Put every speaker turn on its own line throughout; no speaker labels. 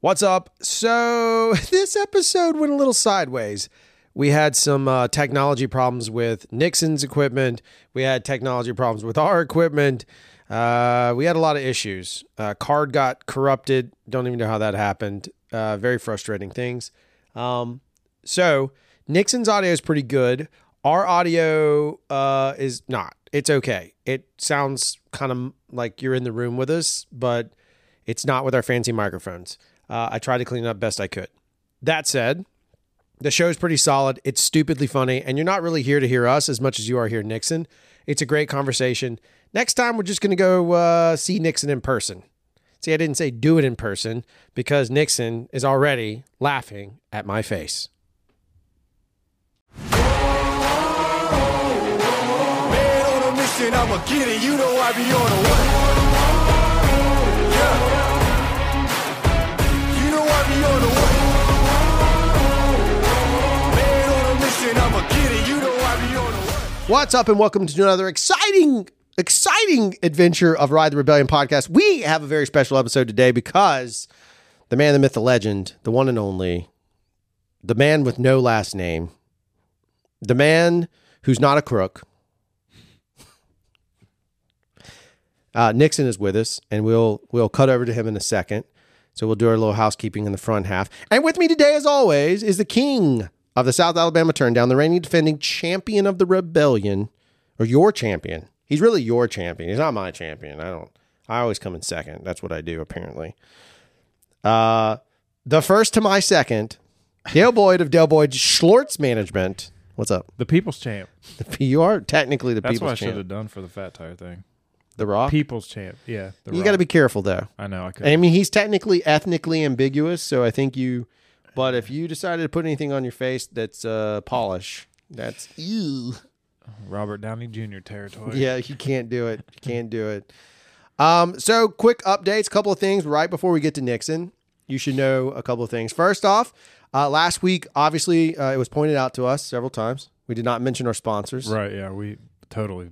What's up? So, this episode went a little sideways. We had some uh, technology problems with Nixon's equipment. We had technology problems with our equipment. Uh, we had a lot of issues. Uh, card got corrupted. Don't even know how that happened. Uh, very frustrating things. Um, so, Nixon's audio is pretty good. Our audio uh, is not. It's okay. It sounds kind of like you're in the room with us, but it's not with our fancy microphones. Uh, I tried to clean up best I could. That said, the show's pretty solid. It's stupidly funny, and you're not really here to hear us as much as you are here, Nixon. It's a great conversation. Next time, we're just going to go uh, see Nixon in person. See, I didn't say do it in person because Nixon is already laughing at my face.
Man on a mission, get it. You know I be on a?
What's up, and welcome to another exciting, exciting adventure of Ride the Rebellion podcast. We have a very special episode today because the man, the myth, the legend, the one and only, the man with no last name, the man who's not a crook. Uh, Nixon is with us, and we'll we'll cut over to him in a second. So we'll do our little housekeeping in the front half. And with me today, as always, is the king of the South Alabama Turndown, the reigning defending champion of the rebellion, or your champion. He's really your champion. He's not my champion. I don't. I always come in second. That's what I do, apparently. Uh, the first to my second, Dale Boyd of Dale Boyd Schlortz Management. What's up?
The People's Champ.
You are technically the
That's
people's
what I should
champ.
have done for the fat tire thing.
The Rock.
People's Champ. Yeah. The
you got to be careful though.
I know. I could.
I mean, he's technically ethnically ambiguous, so I think you. But if you decided to put anything on your face that's uh, polish, that's ew.
Robert Downey Jr. territory.
Yeah, you can't do it. You can't do it. Um, so quick updates, couple of things right before we get to Nixon. You should know a couple of things. First off, uh, last week, obviously, uh, it was pointed out to us several times. We did not mention our sponsors.
Right. Yeah. We totally,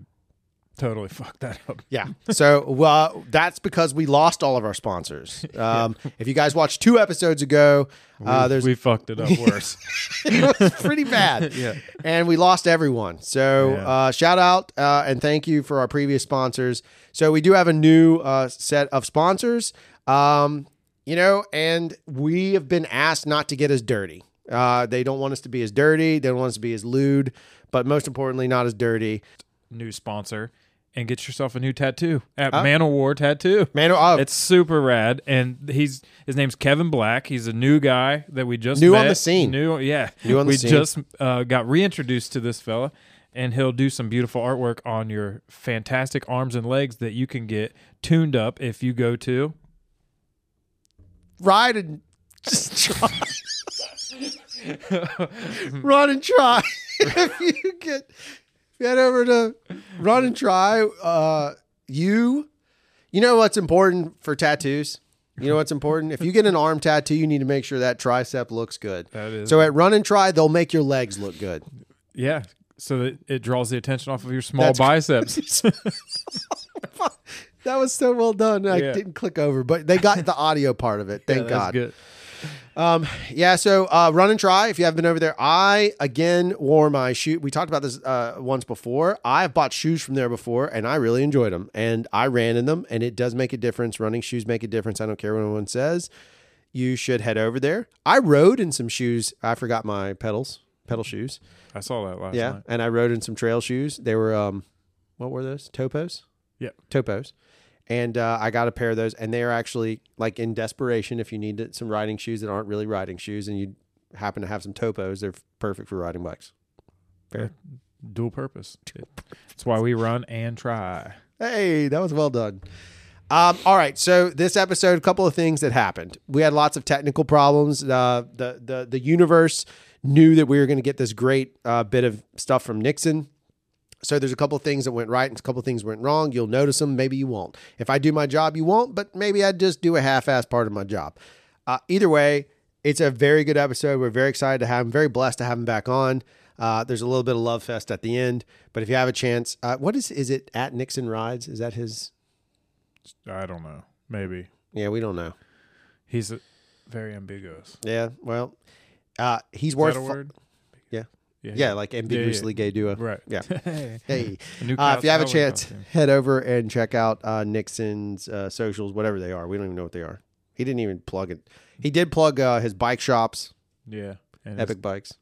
totally fucked that up.
Yeah. So well, that's because we lost all of our sponsors. Um, If you guys watched two episodes ago, uh,
we,
there's
we fucked it up worse.
it was pretty bad.
Yeah.
And we lost everyone. So
Yeah.
uh, shout out uh, and thank you for our previous sponsors. So we do have a new uh, set of sponsors. Um, you know, and we have been asked not to get as dirty. Uh, they don't want us to be as dirty. They don't want us to be as lewd, but most importantly, not as dirty.
new sponsor, and get yourself a new tattoo at Man of War Tattoo.
Man, oh,
It's super rad, and he's his name's Kevin Black. He's a new guy that we just
New on the scene.
New, yeah.
New on the
we
scene.
just uh, got reintroduced to this fella, and he'll do some beautiful artwork on your fantastic arms and legs that you can get tuned up if you go to.
ride and just try. run and try. if you get get over to run and try, uh, you you know what's important for tattoos. You know what's important? If you get an arm tattoo, you need to make sure that tricep looks good.
That is-
So at run and try, they'll make your legs look good.
Yeah, so that it draws the attention off of your small
That's-
biceps.
That was so well done. I
Yeah.
didn't click over, but they got the audio part of it. Thank
Yeah,
God.
good.
Um, yeah, so uh, run and try. If you haven't been over there, I again wore my shoe. We talked about this uh, once before. I've bought shoes from there before, and I really enjoyed them. And I ran in them, and it does make a difference. Running shoes make a difference. I don't care what anyone says. You should head over there. I rode in some shoes. I forgot my pedals, pedal shoes.
I saw that last
yeah,
night.
and I rode in some trail shoes. They were um, what were those? Topos.
Yep.
Topos. And uh, I got a pair of those, and they are actually like in desperation. If you need some riding shoes that aren't really riding shoes, and you happen to have some topos, they're perfect for riding bikes. Fair.
Dual purpose. That's why we run and try.
Hey, that was well done. Um, all right, so this episode, a couple of things that happened. We had lots of technical problems. Uh, the the the universe knew that we were going to get this great uh, bit of stuff from Nixon. So there's a couple things that went right and a couple things went wrong. You'll notice them. Maybe you won't. If I do my job, you won't. But maybe I just do a half-ass part of my job. Uh, either way, it's a very good episode. We're very excited to have him. Very blessed to have him back on. Uh, there's a little bit of love fest at the end. But if you have a chance, uh, what is is it at Nixon Rides? Is that his?
I don't know. Maybe
Yeah, we don't know.
he's a, very ambiguous.
Yeah, well, uh, he's
Is
worth.
that a word?
Yeah.
Yeah.
Yeah, like ambiguously gay duo.
Right.
Yeah.
Hey.
Hey,
A new
uh, if you have a chance, head over and check out uh, Nixon's uh, socials, whatever they are. We don't even know what they are. He didn't even plug it. He did plug uh, his bike shops,
Yeah. And
Epic Bikes,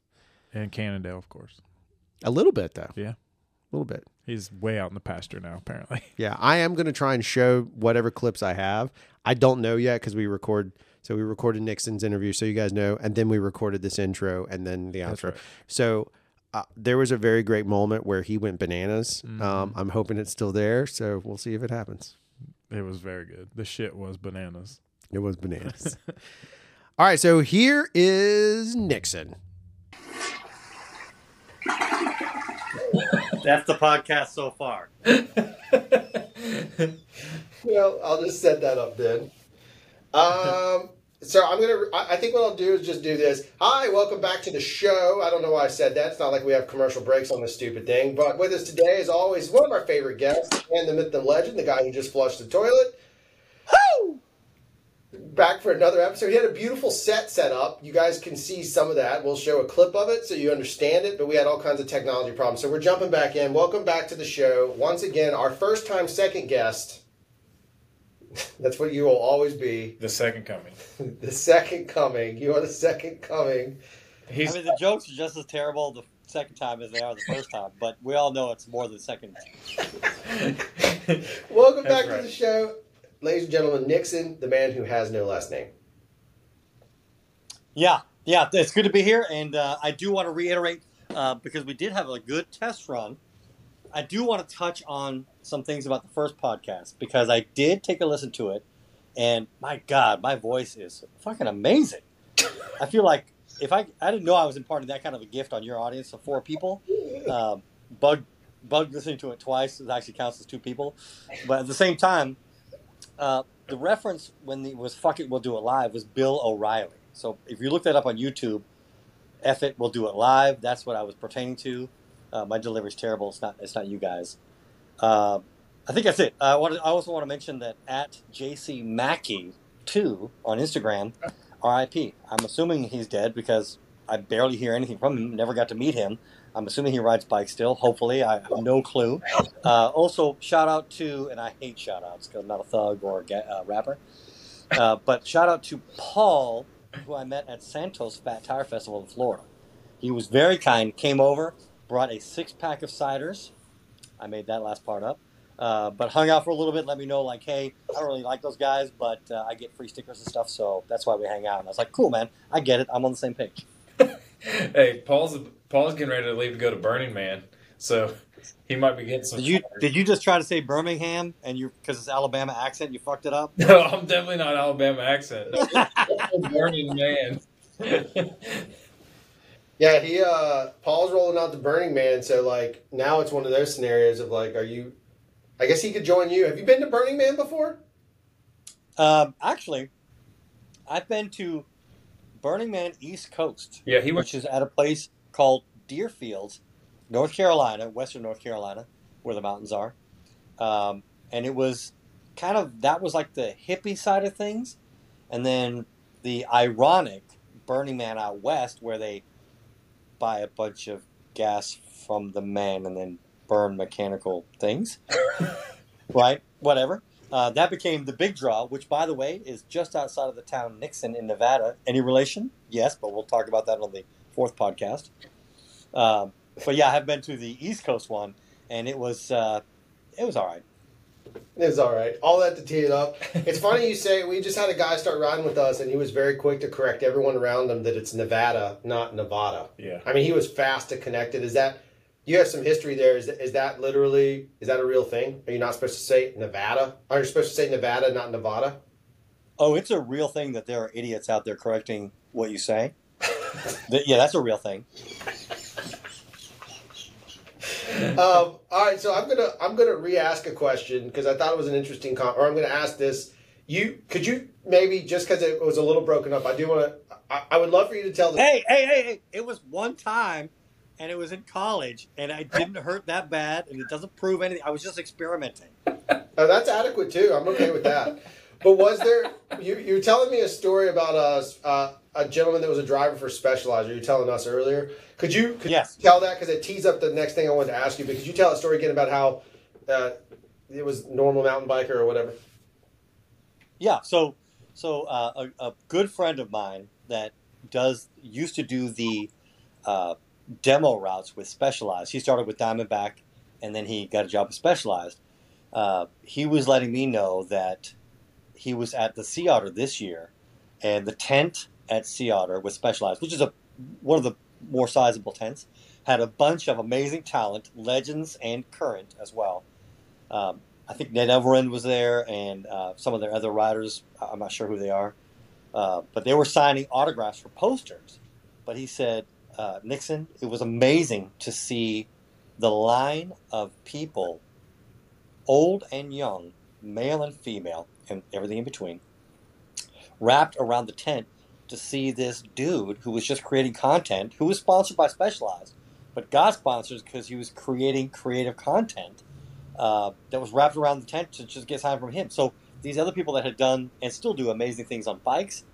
and Cannondale, of course.
a little bit though.
Yeah.
A little bit.
He's way out in the pasture now, apparently.
Yeah, I am going to try and show whatever clips I have. I don't know yet because we record. So we recorded Nixon's interview, so you guys know, and then we recorded this intro and then the
That's
outro.
right.
So uh, there was a very great moment where he went bananas.
Mm-hmm.
Um, I'm hoping it's still there, so we'll see if it happens.
It was very good. The shit was bananas.
It was bananas. All right, so here is Nixon.
That's the podcast so far.
Well, I'll just set that up then. Um, so I'm gonna. I I think what I'll do is just do this. Hi, welcome back to the show. I don't know why I said that. It's not like we have commercial breaks on this stupid thing. But with us today, is always, one of our favorite guests, and the myth and legend, the guy who just flushed the toilet. Woo! Back for another episode. He had a beautiful set set up. You guys can see some of that. We'll show a clip of it so you understand it. But we had all kinds of technology problems, so we're jumping back in. Welcome back to the show once again. Our first time, second guest. That's what you will always be.
The second coming.
The second coming. You are the second coming.
I mean, the jokes are just as terrible the second time as they are the first time, but we all know it's more than second.
Welcome
That's
back to the show, ladies and gentlemen. Nixon, the man who has no last name.
Yeah, yeah, it's good to be here, and uh, I do want to reiterate uh, because we did have a good test run. I do want to touch on some things about the first podcast because I did take a listen to it, and my God, my voice is fucking amazing. I feel like if I I didn't know I was imparting that kind of a gift on your audience of four people, um, bug bug listening to it twice it actually counts as two people, but at the same time, uh, the reference when it was "fuck it, we'll do it live" was Bill O'Reilly. So if you look that up on YouTube, "F it, we'll do it live." That's what I was pertaining to. Uh, my delivery's terrible. It's not. It's not you guys. Uh, I think that's it. I, want I also want to mention that at JC Mackey two on Instagram, R.I.P. I'm assuming he's dead because I barely hear anything from him. Never got to meet him. I'm assuming he rides bikes still. Hopefully, I have no clue. Uh, also, shout out to, and I hate shout outs because I'm not a thug or a uh, rapper, uh, but shout out to Paul, who I met at Santos Fat Tire Festival in Florida. He was very kind, came over, brought a six pack of ciders. I made that last part up. Uh, but hung out for a little bit, let me know, like, hey, I don't really like those guys, but uh, I get free stickers and stuff, so that's why we hang out. And I was like, cool, man, I get it. I'm on the same page.
hey, Paul's Paul's getting ready to leave to go to Burning Man, so he might be getting some.
Did you did you just try to say Birmingham and you because it's Alabama accent you fucked it up?
No, I'm definitely not Alabama accent. Burning Man.
Yeah, he uh Paul's rolling out the Burning Man, so like now it's one of those scenarios of like, are you? I guess he could join you. Have you been to Burning Man before?
Um, actually, I've been to Burning Man East Coast,
yeah, he went.
which is at a place called Deerfield, North Carolina, Western North Carolina, where the mountains are. Um, and it was kind of that was like the hippie side of things, and then the ironic Burning Man out west, where they buy a bunch of gas from the man and then burn mechanical things. right? Whatever. Uh, that became the big draw, which, by the way, is just outside of the town Nixon in Nevada. Any relation? Yes, but we'll talk about that on the fourth podcast. Um, but yeah, I have been to the East Coast one, and it was uh, it was all right.
It's all right. All that to tee it up. It's funny you say we just had a guy start riding with us, and he was very quick to correct everyone around him that it's Nevada, not Nevada.
Yeah.
I mean, he was fast to connect it. Is that you have some history there? Is that, is that literally is that a real thing? Are you not supposed to say Nevada? Are you supposed to say Nevada, not Nevada?
Oh, it's a real thing that there are idiots out there correcting what you say. Yeah, that's a real thing.
um, all right, so I'm gonna I'm gonna re-ask a question because I thought it was an interesting com- or I'm gonna ask this. You could you maybe just because it was a little broken up, I do want to. I, I would love for you to tell the
Hey, hey, hey, hey! It was one time, and it was in college, and I didn't hurt that bad, and it doesn't prove anything. I was just experimenting.
Oh, that's adequate too. I'm okay with that. but was there? You you were telling me a story about a uh, a gentleman that was a driver for Specialized. You were telling us earlier. Could you could
Yes.
you tell that because it tees up the next thing I wanted to ask you? But could you tell a story again about how uh, it was normal mountain biker or whatever?
Yeah, so so uh, a, a good friend of mine that does used to do the uh, demo routes with Specialized. He started with Diamondback, and then he got a job with Specialized. Uh, he was letting me know that he was at the Sea Otter this year, and the tent at Sea Otter was Specialized, which is a one of the more sizable tents. Had a bunch of amazing talent, legends and current as well. Um, I think Ned Overend was there, and uh, some of their other riders. I'm not sure who they are, uh, but they were signing autographs for posters. But he said, uh, Nixon, it was amazing to see the line of people, old and young, male and female, and everything in between, wrapped around the tent to see this dude who was just creating content, who was sponsored by Specialized, but got sponsors because he was creating creative content uh, that was wrapped around the tent to just get signed from him. So these other people that had done and still do amazing things on bikes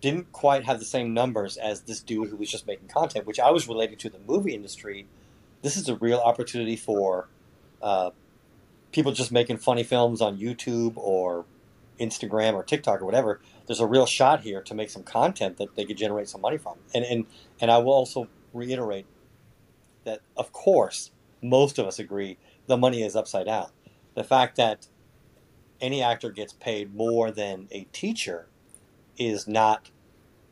didn't quite have the same numbers as this dude who was just making content, which I was relating to the movie industry. This is a real opportunity for uh, people just making funny films on YouTube or Instagram or TikTok or whatever. There's a real shot here to make some content that they could generate some money from. And and and I will also reiterate that, of course, most of us agree the money is upside down. The fact that any actor gets paid more than a teacher is not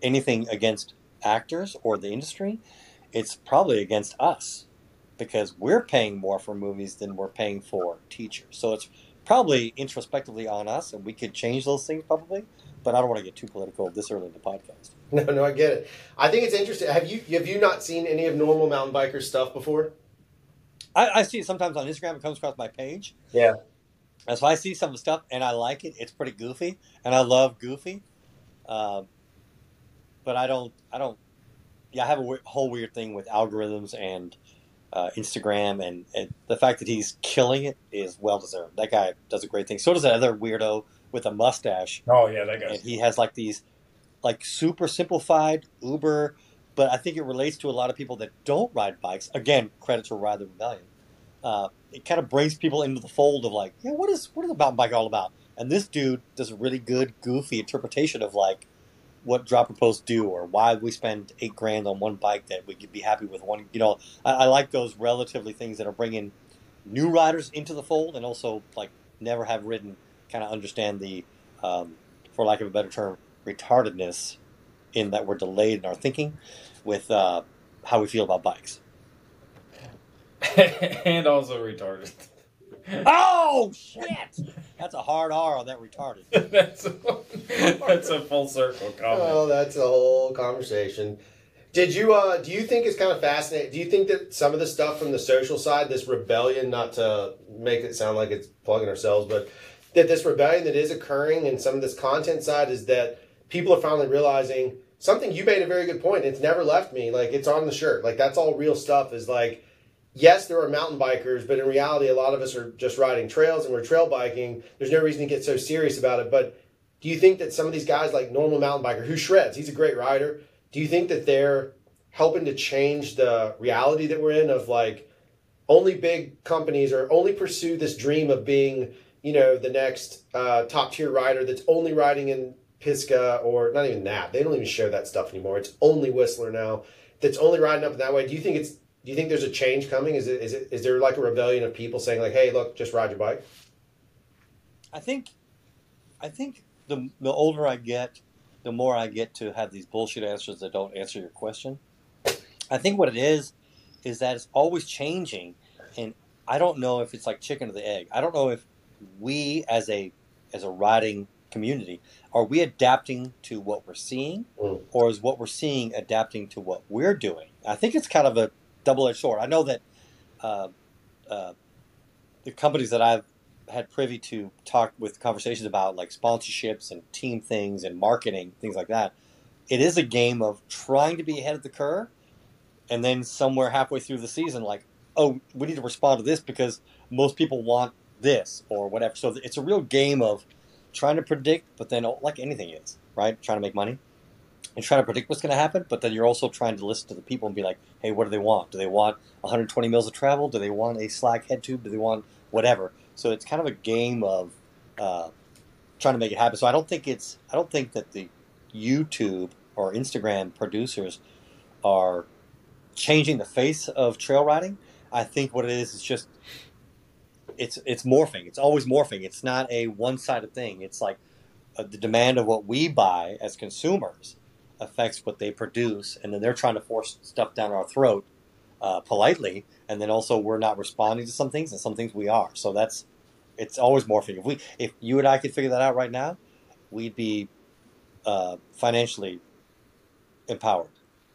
anything against actors or the industry. It's probably against us because we're paying more for movies than we're paying for teachers. So it's probably introspectively on us, and we could change those things probably. But I don't want to get too political this early in the podcast.
No, no, I get it. I think it's interesting. Have you have you not seen any of normal mountain biker stuff before?
I, I see it sometimes on Instagram. It comes across my page.
Yeah.
And so I see some stuff and I like it. It's pretty goofy, and I love goofy. Um, but I don't. I don't. Yeah, I have a whole weird thing with algorithms and uh, Instagram, and, and the fact that he's killing it is well deserved. That guy does a great thing. So does that other weirdo with a mustache,
Oh yeah, that
and he has like these like super simplified Uber. But I think it relates to a lot of people that don't ride bikes. Again, credit to Ride the Rebellion. Uh, it kind of brings people into the fold of like, yeah, what is what is the mountain bike all about? And this dude does a really good, goofy interpretation of like what dropper posts do or why we spend eight grand on one bike that we could be happy with one. You know, I, I like those relatively things that are bringing new riders into the fold and also like never have ridden, kind of understand the, um, for lack of a better term, retardedness in that we're delayed in our thinking with uh, how we feel about bikes.
and also retarded.
Oh shit! That's a hard R on that retarded.
that's a, that's a full circle comment.
Oh, that's a whole conversation. Did you uh do you think it's kind of fascinating? Do you think that some of the stuff from the social side, this rebellion, not to make it sound like it's plugging ourselves, but that this rebellion that is occurring and some of this content side is that people are finally realizing something you made a very good point. It's never left me. Like it's on the shirt. Like that's all real stuff is like yes, there are mountain bikers, but in reality a lot of us are just riding trails and we're trail biking. There's no reason to get so serious about it. But do you think that some of these guys like normal mountain biker who shreds, he's a great rider. Do you think that they're helping to change the reality that we're in of like only big companies or only pursue this dream of being, you know, the next uh, top tier rider that's only riding in Pisgah or not even that. They don't even show that stuff anymore. It's only Whistler now that's only riding up in that way. Do you think it's do you think there's a change coming? Is it is it is there like a rebellion of people saying like, hey, look, just ride your bike?
I think, I think the the older I get, the more I get to have these bullshit answers that don't answer your question. I think what it is, is that it's always changing, and I don't know if it's like chicken or the egg. I don't know if we as a as a riding community are we adapting to what we're seeing,
Mm.
or is what we're seeing adapting to what we're doing? I think it's kind of a double edged sword. I know that uh, uh, the companies that I've had privy to talk with conversations about like sponsorships and team things and marketing things like that. It is a game of trying to be ahead of the curve, and then somewhere halfway through the season, like, oh, we need to respond to this because most people want this or whatever. So it's a real game of trying to predict, but then like anything is right, trying to make money and trying to predict what's going to happen. But then you're also trying to listen to the people and be like, hey, what do they want? Do they want 120 mils of travel? Do they want a slack head tube? Do they want whatever? So it's kind of a game of uh, trying to make it happen. So I don't think it's I don't think that the YouTube or Instagram producers are changing the face of trail riding. I think what it is is just it's it's morphing. It's always morphing. It's not a one sided thing. It's like uh, the demand of what we buy as consumers affects what they produce, and then they're trying to force stuff down our throat uh, politely, and then also we're not responding to some things, and some things we are. So that's it's always morphing. If we if you and I could figure that out right now, we'd be uh, financially empowered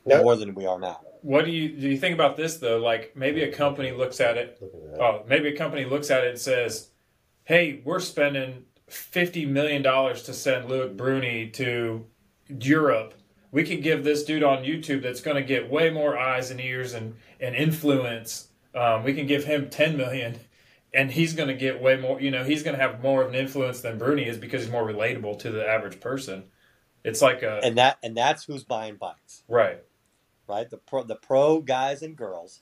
No.
more than we are now.
What do you do? You think about this though? Like maybe a company looks at it. Oh, maybe a company looks at it and says, "Hey, we're spending fifty million dollars to send Loic Bruni to Europe. We can give this dude on YouTube that's going to get way more eyes and ears and and influence. Um, we can give him ten million, and he's going to get way more. You know, he's going to have more of an influence than Bruni is because he's more relatable to the average person. It's like a
And that and that's who's buying bikes,
right.
right? The pro the pro guys and girls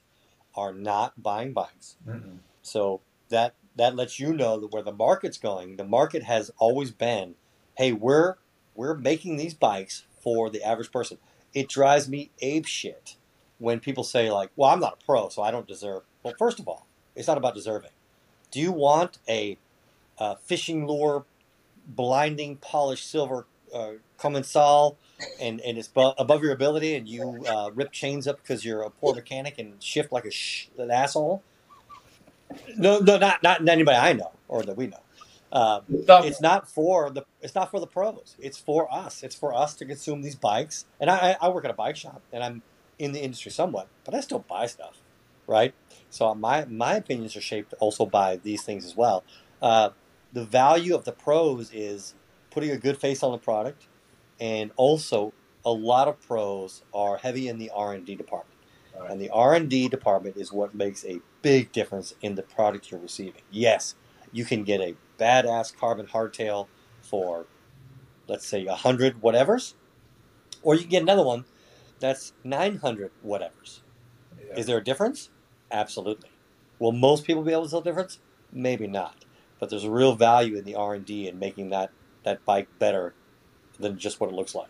are not buying bikes.
Mm-mm.
So that that lets you know that where the market's going. The market has always been, hey, we're we're making these bikes for the average person. It drives me ape shit when people say like, "Well, I'm not a pro, so I don't deserve." Well, first of all, it's not about deserving. Do you want a, uh fishing lure, blinding polished silver uh, Commencal, and and it's bu- above your ability, and you uh, rip chains up because you're a poor mechanic and shift like a sh- an asshole? No, no, not not anybody I know or that we know. Uh, it's not for the it's not for the pros. It's for us. It's for us to consume these bikes. And I, I work at a bike shop, and I'm in the industry somewhat, but I still buy stuff, right? So my my opinions are shaped also by these things as well. Uh, the value of the pros is putting a good face on the product, and also a lot of pros are heavy in the R and D department. And the R and D department is what makes a big difference in the product you're receiving. Yes, you can get a badass carbon hardtail for, let's say, hundred whatevers, or you can get another one that's nine hundred whatevers. Is there a difference? Absolutely. Will most people be able to tell the difference? Maybe not. But there's a real value in the R and D in making that that bike better than just what it looks like.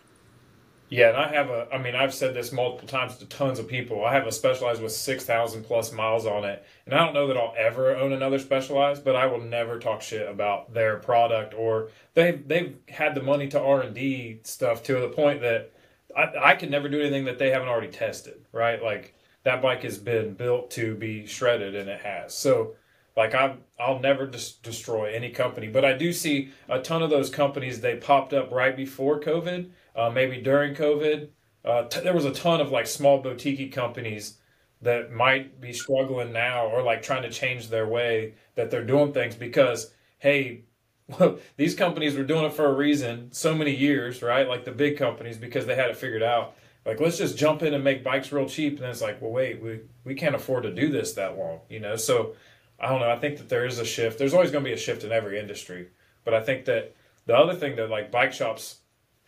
Yeah, and I have a. I mean, I've said this multiple times to tons of people. I have a Specialized with six thousand plus miles on it, and I don't know that I'll ever own another Specialized, but I will never talk shit about their product or they've they've had the money to R and D stuff to the point that I, I can never do anything that they haven't already tested. Right, like that bike has been built to be shredded, and it has. So like I, I'll never destroy any company, but I do see a ton of those companies. They popped up right before COVID, uh, maybe during COVID. Uh, t- there was a ton of like small boutique companies that might be struggling now or like trying to change their way that they're doing things because hey, these companies were doing it for a reason so many years, right? Like the big companies because they had it figured out. Like let's just jump in and make bikes real cheap, and it's like, well, wait, we we can't afford to do this that long, you know. So I don't know. I think that there is a shift. There's always going to be a shift in every industry, but I think that the other thing that like bike shops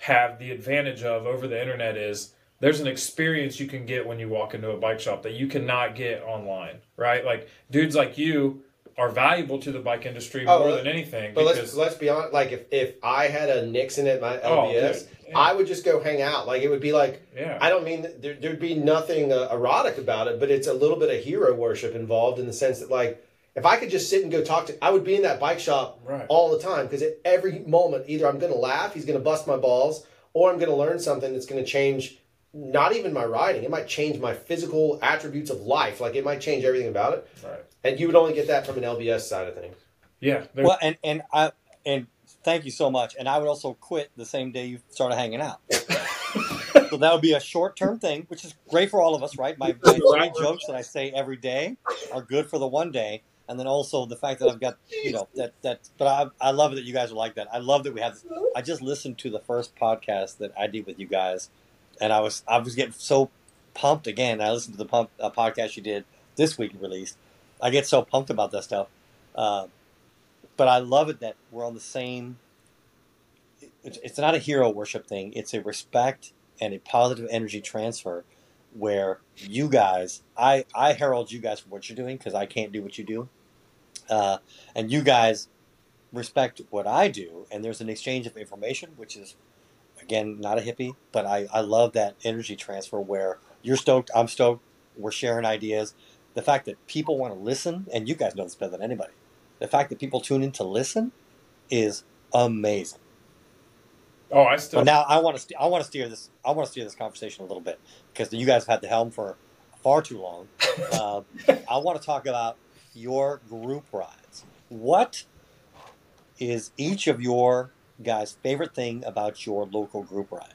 have the advantage of over the internet is there's an experience you can get when you walk into a bike shop that you cannot get online, right? Like dudes like you are valuable to the bike industry
Oh,
more than anything
But let's
because
let's be honest. Like if, if I had a Nixon at my
Oh,
LBS,
dude. Yeah.
I would just go hang out. Like it would be like
yeah,
I don't mean there, there'd be nothing uh, erotic about it, but it's a little bit of hero worship involved in the sense that like if I could just sit and go talk to, I would be in that bike shop
Right.
all the time because at every moment either I'm going to laugh, he's going to bust my balls, or I'm going to learn something that's going to change. Not even my riding; it might change my physical attributes of life. Like it might change everything about it.
right.
And you would only get that from an LBS side of things.
Yeah,
Well, and and I and thank you so much. And I would also quit the same day you started hanging out. so that would be a short term thing, which is great for all of us, right? My, my three jokes that I say every day are good for the one day, and then also the fact that I've got you know that that. But I I love that you guys are like that. I love that we have. I just listened to the first podcast that I did with you guys, and I was I was getting so pumped again. I listened to the pump uh, podcast you did this week released. I get so pumped about that stuff. Uh, but I love it that we're on the same it's, it's not a hero worship thing. It's a respect and a positive energy transfer where you guys, I, I herald you guys for what you're doing because I can't do what you do. Uh, and you guys respect what I do. And there's an exchange of information, which is, again, not a hippie, but I, I love that energy transfer where you're stoked, I'm stoked, we're sharing ideas. The fact that people want to listen, and you guys know this better than anybody, the fact that people tune in to listen is amazing.
Oh, I still.
But now I want to st- I want to steer this I want to steer this conversation a little bit because you guys have had the helm for far too long. uh, I want to talk about your group rides. What is each of your guys' favorite thing about your local group ride?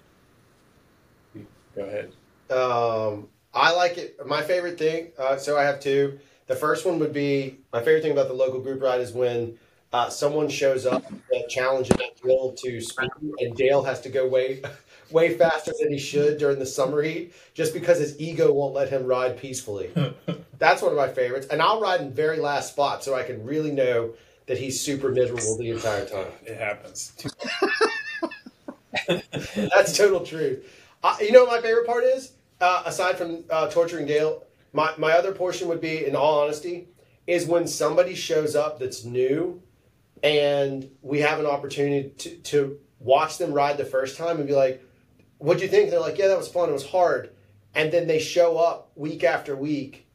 Go ahead.
Um, I like it. My favorite thing. Uh, so I have two. The first one would be my favorite thing about the local group ride is when uh, someone shows up that challenges that drill to speed, and Dale has to go way, way faster than he should during the summer heat, just because his ego won't let him ride peacefully. That's one of my favorites, and I'll ride in very last spot so I can really know that he's super miserable the entire time.
It happens.
That's total truth. Uh, you know what my favorite part is? Uh, aside from uh, torturing Dale, my, my other portion would be, in all honesty, is when somebody shows up that's new and we have an opportunity to, to watch them ride the first time and be like, what'd you think? They're like, yeah, that was fun. It was hard. And then they show up week after week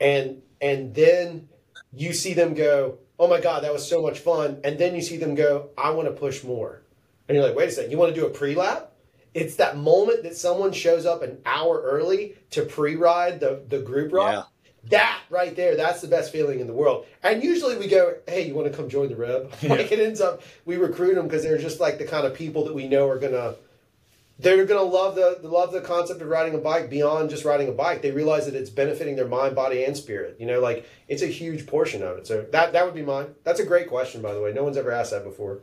and and then you see them go, oh my God, that was so much fun. And then you see them go, I want to push more. And you're like, wait a second, you want to do a pre lap? It's that moment that someone shows up an hour early to pre ride the, the group ride.
Yeah.
That right there, that's the best feeling in the world. And usually we go, hey, you want to come join the Reb? Like it ends up, we recruit them because they're just like the kind of people that we know are gonna, they're gonna love the love the concept of riding a bike beyond just riding a bike. They realize that it's benefiting their mind, body, and spirit. You know, like it's a huge portion of it. So that that would be mine. That's a great question, by the way. No one's ever asked that before.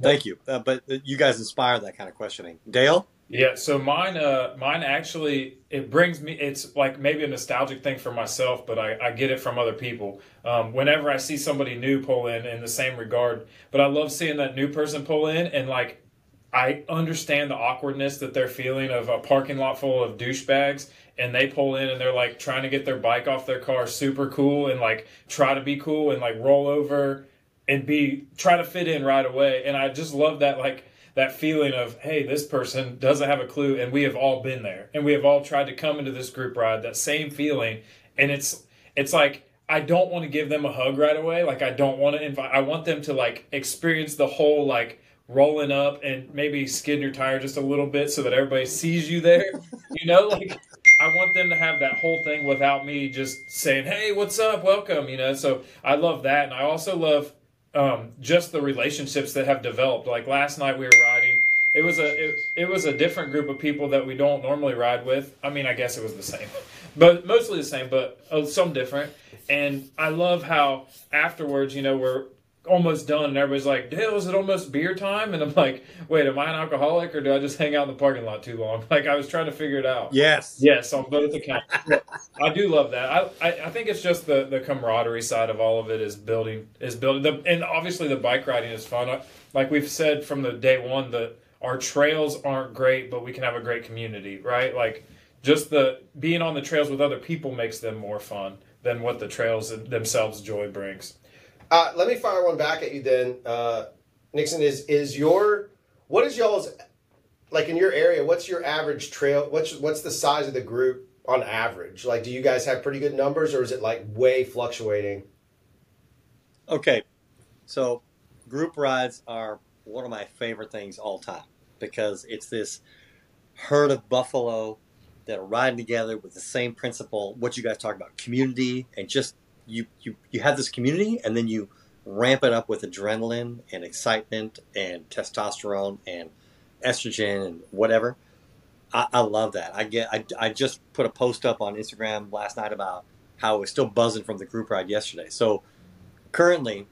Thank you. Uh, but you guys inspire that kind of questioning. Dale?
Yeah, so mine, uh, mine actually, it brings me. It's like maybe a nostalgic thing for myself, but I, I get it from other people. Um, whenever I see somebody new pull in, in the same regard, but I love seeing that new person pull in, and like, I understand the awkwardness that they're feeling of a parking lot full of douchebags, and they pull in and they're like trying to get their bike off their car, super cool, and like try to be cool and like roll over and be try to fit in right away. And I just love that like that feeling of hey this person doesn't have a clue and we have all been there. And we have all tried to come into this group ride that same feeling. And it's it's like i don't want to give them a hug right away. Like i don't want to invite i want them to like experience the whole like rolling up and maybe skid your tire just a little bit so that everybody sees you there you know like i want them to have that whole thing without me just saying hey what's up welcome you know so i love that and i also love um, just the relationships that have developed. Like last night we were riding. It was a it, it was a different group of people that we don't normally ride with. I mean, I guess it was the same, but mostly the same, but uh, some different. And I love how afterwards, you know, we're almost done, and everybody's like, "Dale, is it almost beer time?" And I'm like, "Wait, am I an alcoholic, or do I just hang out in the parking lot too long?" Like I was trying to figure it out.
Yes.
Yes, on both accounts. I do love that. I, I, I think it's just the, the camaraderie side of all of it is building is building the and obviously the bike riding is fun. Like we've said from the day one, that our trails aren't great, but we can have a great community, right? Like just the being on the trails with other people makes them more fun than what the trails themselves joy brings.
Uh, let me fire one back at you then, uh, Nixon. Is is your what is y'all's like in your area? What's your average trail? What's what's the size of the group on average? Like, do you guys have pretty good numbers, or is it like way fluctuating?
Okay, so group rides are one of my favorite things all time because it's this herd of buffalo that are riding together with the same principle. What you guys talk about, community, and just you you you have this community, and then you ramp it up with adrenaline and excitement and testosterone and estrogen and whatever. I, I love that. I get. I, I just put a post up on Instagram last night about how it was still buzzing from the group ride yesterday. So currently,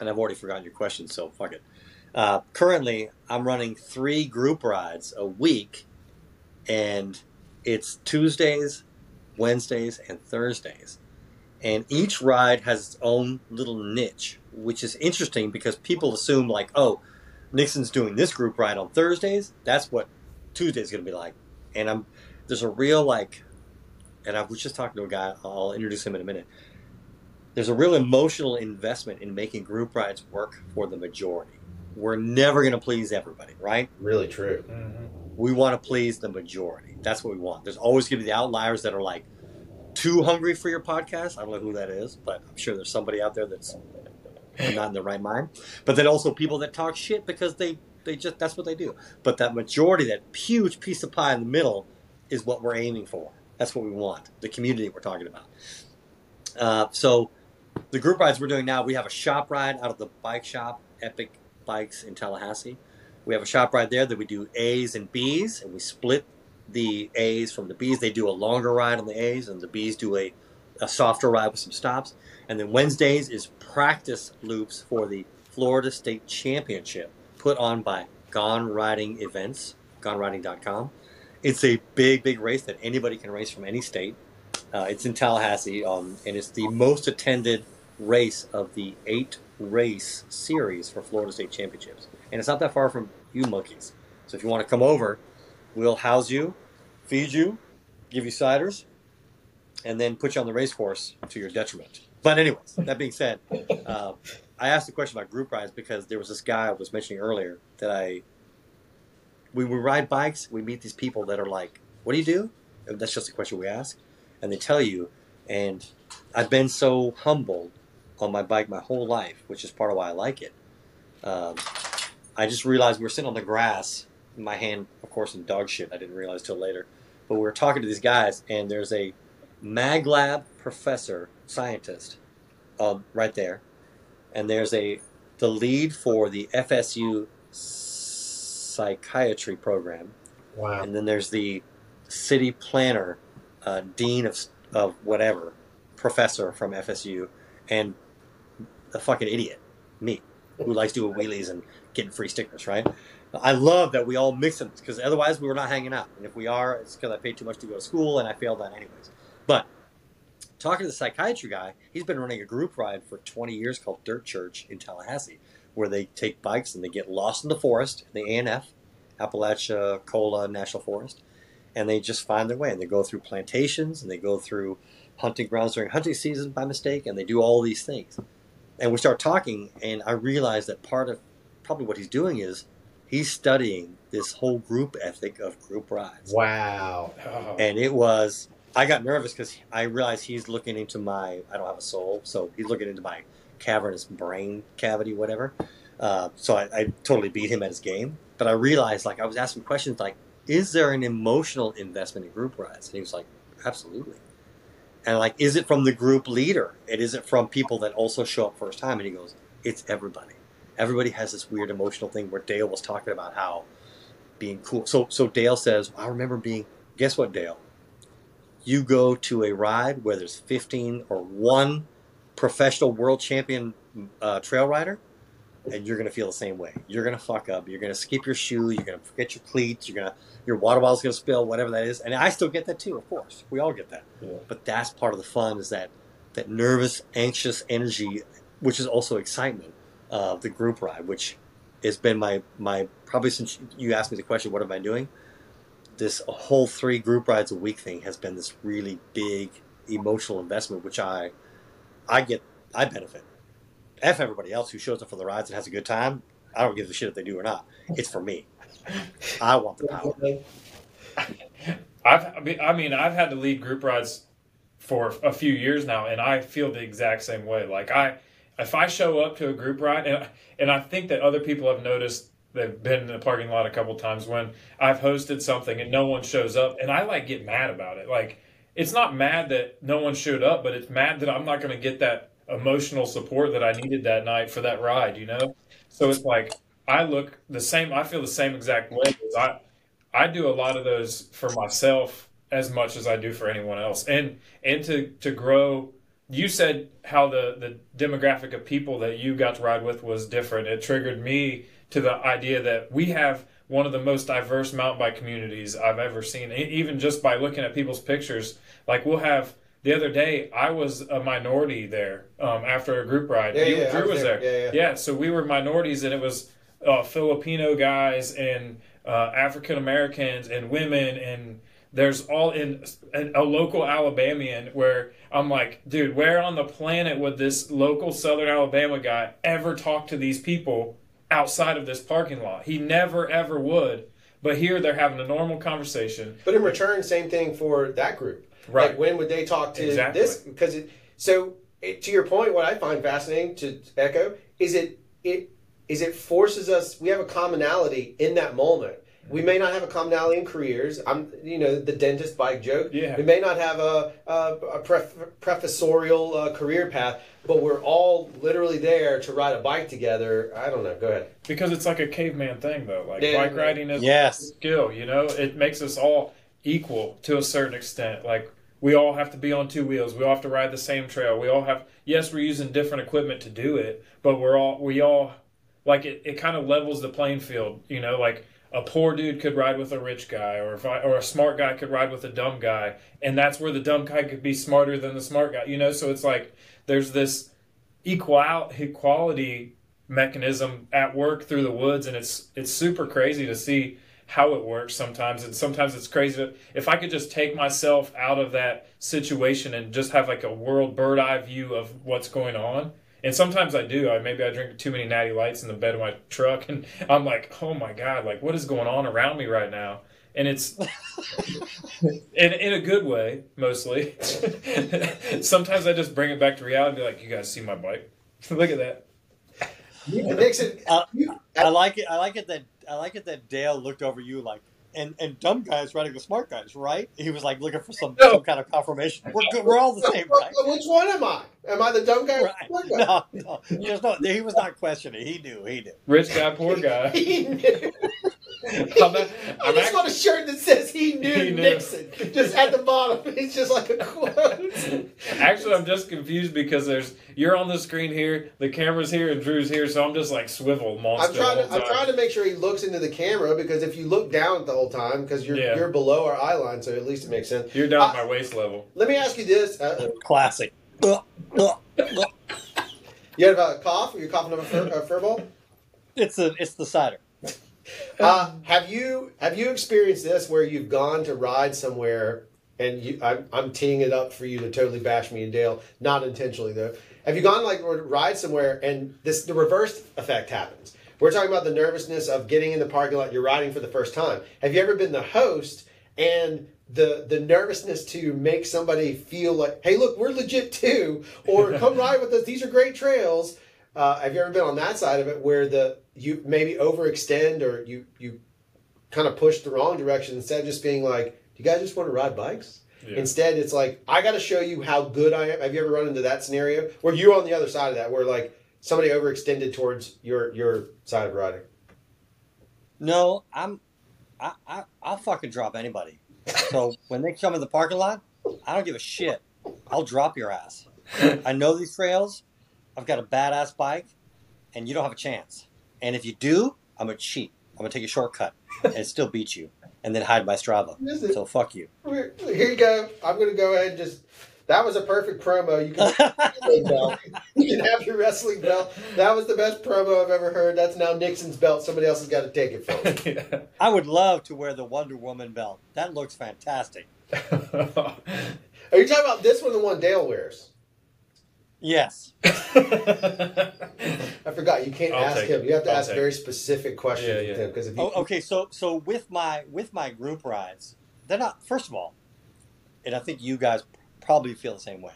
and I've already forgotten your question, so fuck it. Uh, currently, I'm running three group rides a week, and it's Tuesdays, Wednesdays, and Thursdays. And each ride has its own little niche, which is interesting because people assume, like, oh, Nixon's doing this group ride on Thursdays. That's what Tuesday's going to be like. And I'm there's a real like, and I was just talking to a guy. I'll introduce him in a minute. There's a real emotional investment in making group rides work for the majority. We're never going to please everybody, right?
Really true. Mm-hmm.
We want to please the majority. That's what we want. There's always going to be the outliers that are like too hungry for your podcast. I don't know who that is, but I'm sure there's somebody out there that's not in the right mind. But then also people that talk shit because they they just that's what they do. But that majority, that huge piece of pie in the middle, is what we're aiming for. That's what we want. The community we're talking about. Uh, so the group rides we're doing now, we have a shop ride out of the bike shop, Epic Bikes in Tallahassee. We have a shop ride there that we do A's and B's, and we split the A's from the B's. They do a longer ride on the A's, and the B's do a, a softer ride with some stops. And then Wednesdays is practice loops for the Florida State Championship put on by Gone Riding Events, GoneRiding.com. It's a big, big race that anybody can race from any state. Uh, it's in Tallahassee, um, and it's the most attended race of the eight race series for Florida State Championships. And it's not that far from you monkeys. So if you want to come over, we'll house you, feed you, give you ciders, and then put you on the race course to your detriment. But anyways, that being said, uh, I asked the question about group rides because there was this guy I was mentioning earlier that I we, we ride bikes, we meet these people that are like, "What do you do?" And that's just a question we ask, and they tell you. And I've been so humbled on my bike my whole life, which is part of why I like it. Um, I just realized we were sitting on the grass, my hand, of course, in dog shit. I didn't realize till later, but we were talking to these guys, and there's a MagLab professor, scientist, um, right there, and there's a the lead for the FSU psychiatry program,
Wow.
and then there's the city planner, uh, dean of of whatever, professor from FSU, and a fucking idiot, me, who likes doing wheelies and getting free stickers, right? I love that we all mix them because otherwise we were not hanging out. And if we are, it's because I paid too much to go to school and I failed that anyways. But talking to the psychiatry guy, he's been running a group ride for 20 years called Dirt Church in Tallahassee, where they take bikes and they get lost in the forest, the ANF, Apalachicola National Forest, and they just find their way. And they go through plantations and they go through hunting grounds during hunting season by mistake, and they do all these things. And we start talking, and I realize that part of probably what he's doing is he's studying this whole group ethic of group rides.
Wow.
Oh,
And it was, I got nervous because I realized he's looking into my, I don't have a soul, so he's looking into my cavernous brain cavity, whatever. Uh, so I, I totally beat him at his game. But I realized, like, I was asking questions like, is there an emotional investment in group rides? And he was like, absolutely. And like, is it from the group leader? And is it from people that also show up first time? And he goes, it's everybody. Everybody has this weird emotional thing where Dale was talking about how being cool. So so Dale says, I remember being. Guess what, Dale? You go to a ride where there's 15 or one professional world champion uh, trail rider, and you're gonna feel the same way. You're gonna fuck up. You're gonna skip your shoe. You're gonna forget your cleats. You're gonna your water bottle's gonna spill. Whatever that is. And I still get that too. Of course, we all get that.
Yeah.
But that's part of the fun. Is that that nervous, anxious energy, which is also excitement of the group ride, which has been my my probably since you asked me the question, what am I doing? This whole three group rides a week thing has been this really big emotional investment, which I I get I benefit. F everybody else who shows up for the rides and has a good time. I don't give a shit if they do or not. It's for me. I want the power.
I've, I mean, I've had to lead group rides for a few years now, and I feel the exact same way. Like I, if I show up to a group ride, and and I think that other people have noticed. They've been in the parking lot a couple times when I've hosted something and no one shows up, and I like get mad about it. Like it's not mad that no one showed up, but it's mad that I'm not going to get that emotional support that I needed that night for that ride. You know, so it's like I look the same. I feel the same exact way. I I do a lot of those for myself as much as I do for anyone else, and and to to grow. You said how the the demographic of people that you got to ride with was different. It triggered me to the idea that we have one of the most diverse mountain bike communities I've ever seen. Even just by looking at people's pictures, like we'll have. The other day, I was a minority there um, after a group ride.
Yeah,
You-
yeah, I
Drew
was
was
there.
there.
Yeah, yeah.
Yeah, so we were minorities, and it was uh, Filipino guys and uh, African Americans and women and there's all in, in a local Alabamian where I'm like, dude, where on the planet would this local Southern Alabama guy ever talk to these people outside of this parking lot? He never ever would. But here they're having a normal conversation.
But in return, same thing for that group.
Right.
Like when would they talk to
Exactly.
this? Because it, so it, to your point, what I find fascinating to echo is it it is it forces us. We have a commonality in that moment. We may not have a commonality in careers. I'm, you know, the dentist bike joke.
Yeah.
We may not have a, a, a pref, professorial uh, career path, but we're all literally there to ride a bike together. I don't know. Go ahead.
Because it's like a caveman thing, though. Like
Yeah,
bike riding is
Yes.
a skill. You know, it makes us all equal to a certain extent. Like we all have to be on two wheels. We all have to ride the same trail. We all have. Yes, we're using different equipment to do it, but we're all we all like it. It kind of levels the playing field. You know, like a poor dude could ride with a rich guy, or if I, or a smart guy could ride with a dumb guy, and that's where the dumb guy could be smarter than the smart guy. You know, so it's like there's this equal equality mechanism at work through the woods and it's it's super crazy to see how it works sometimes and sometimes it's crazy if i could just take myself out of that situation and just have like a world bird eye view of what's going on and sometimes i do. I maybe i drink too many natty lights in the bed of my truck and i'm like oh my god like what is going on around me right now? And it's in, in a good way mostly. Sometimes i just bring it back to reality and be like you guys see my bike? Look at that.
Nixon,
Uh,
you-
I like it. I like it that I like it that Dale looked over you like, and and dumb guys writing the smart guys, right? He was like looking for some,
No.
some kind of confirmation. We're good. We're all the same, right?
Which one am I? Am I the dumb guy? or the
Right.
smart guy?
No, no, there's no. He was not questioning. He knew. He knew.
rich guy poor guy
He knew.
I'm not-
I
I'm
just
act-
want a shirt that says he knew,
He knew.
Nixon. Just at the bottom. It's just like a quote.
Actually, I'm just confused because there's you're on the screen here, the camera's here, and Drew's here, so I'm just like swivel monster.
I'm trying
the
to
whole
I'm trying to make sure he looks into the camera because if you look down the whole time, because you're
Yeah.
you're below our eye line, so at least it makes sense.
You're down
Uh,
my waist level.
Let me ask you this: uh,
Classic.
You have a cough? Or you coughing up a fur, a fur ball?
It's a. It's the cider.
Uh, have you have you experienced this where you've gone to ride somewhere and you I'm, I'm teeing it up for you to totally bash me and Dale, not intentionally though. Have you gone like ride somewhere and this the reverse effect happens? We're talking about the nervousness of getting in the parking lot. You're riding for the first time. Have you ever been the host and the the nervousness to make somebody feel like, hey, look, we're legit too, or come ride with us. These are great trails. Uh, have you ever been on that side of it where the you maybe overextend or you you kind of push the wrong direction instead of just being like, "Do you guys just want to ride bikes?"
Yeah.
Instead, it's like, "I got to show you how good I am." Have you ever run into that scenario where you're on the other side of that, where like somebody overextended towards your your side of riding?
No, I'm. I, I I'll fucking drop anybody. So when they come in the parking lot, I don't give a shit. I'll drop your ass. I know these trails. I've got a badass bike, and you don't have a chance. And if you do, I'm gonna cheat. I'm gonna take a shortcut and still beat you, and then hide my Strava.
Is it-
So fuck you.
Here you go. I'm going to go ahead and just. That was a perfect promo. You can. You can have your wrestling belt. That was the best promo I've ever heard. That's now Nixon's belt. Somebody else has got to take it from him.
Yeah.
I would love to wear the Wonder Woman belt. That looks fantastic.
Are you talking about this one, the one Dale wears?
Yes.
I forgot. You can't
I'll
ask him.
it.
You have to
I'll
ask
take
very specific questions
Yeah,
with him because if you,
Oh, okay, so so with my with my group rides, they're not. First of all, and I think you guys probably feel the same way.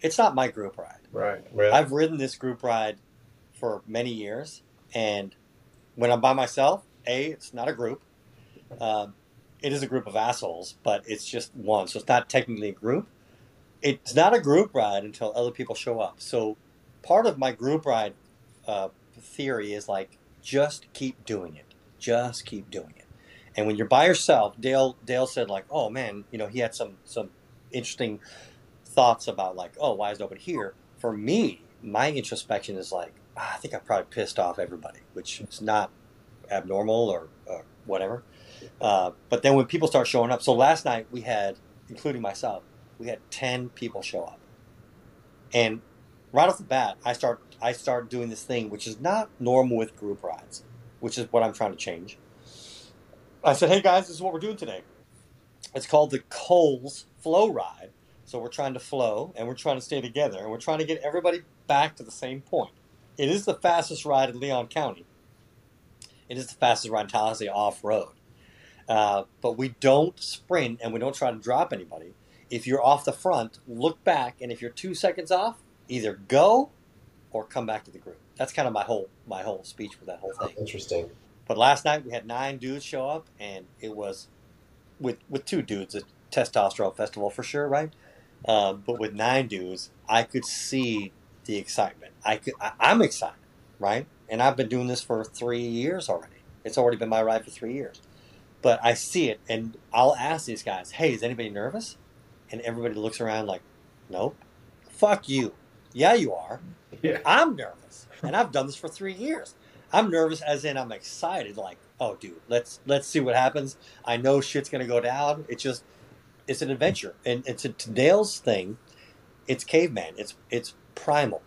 It's not my group ride.
right, right.
I've ridden this group ride for many years, and when I'm by myself, a it's not a group. Um, it is a group of assholes, but it's just one, so it's not technically a group. It's not a group ride until other people show up. So part of my group ride uh, theory is like just keep doing it, just keep doing it. And when you're by yourself, Dale Dale said like, oh man, you know he had some some interesting thoughts about like, oh, why is nobody here? For me, my introspection is like, ah, I think I probably pissed off everybody, which is not abnormal or, or whatever. Uh, but then when people start showing up, so last night we had, including myself, we had ten people show up, and right off the bat, I start I start doing this thing which is not normal with group rides, which is what I'm trying to change. I said, "Hey guys, this is what we're doing today. It's called the Coles Flow Ride. So we're trying to flow and we're trying to stay together and we're trying to get everybody back to the same point. It is the fastest ride in Leon County. It is the fastest ride in Tallahassee off road. Uh, but we don't sprint and we don't try to drop anybody. If you're off the front, look back, and if you're two seconds off, either go or come back to the group. That's kind of my whole my whole speech for that whole thing.
Interesting.
But last night we had nine dudes show up, and it was with with two dudes a testosterone festival for sure, right? Um, but with nine dudes, I could see the excitement. I could, I, I'm excited, right? And I've been doing this for three years already. It's already been my ride for three years. But I see it, and I'll ask these guys, "Hey, is anybody nervous?" And everybody looks around like, "Nope." Fuck you. Yeah, you are.
Yeah.
I'm nervous, and I've done this for three years. I'm nervous, as in I'm excited. Like, oh, dude, let's let's see what happens. I know shit's gonna go down. It's just, it's an adventure, and it's to Dale's thing. It's caveman. It's it's primal.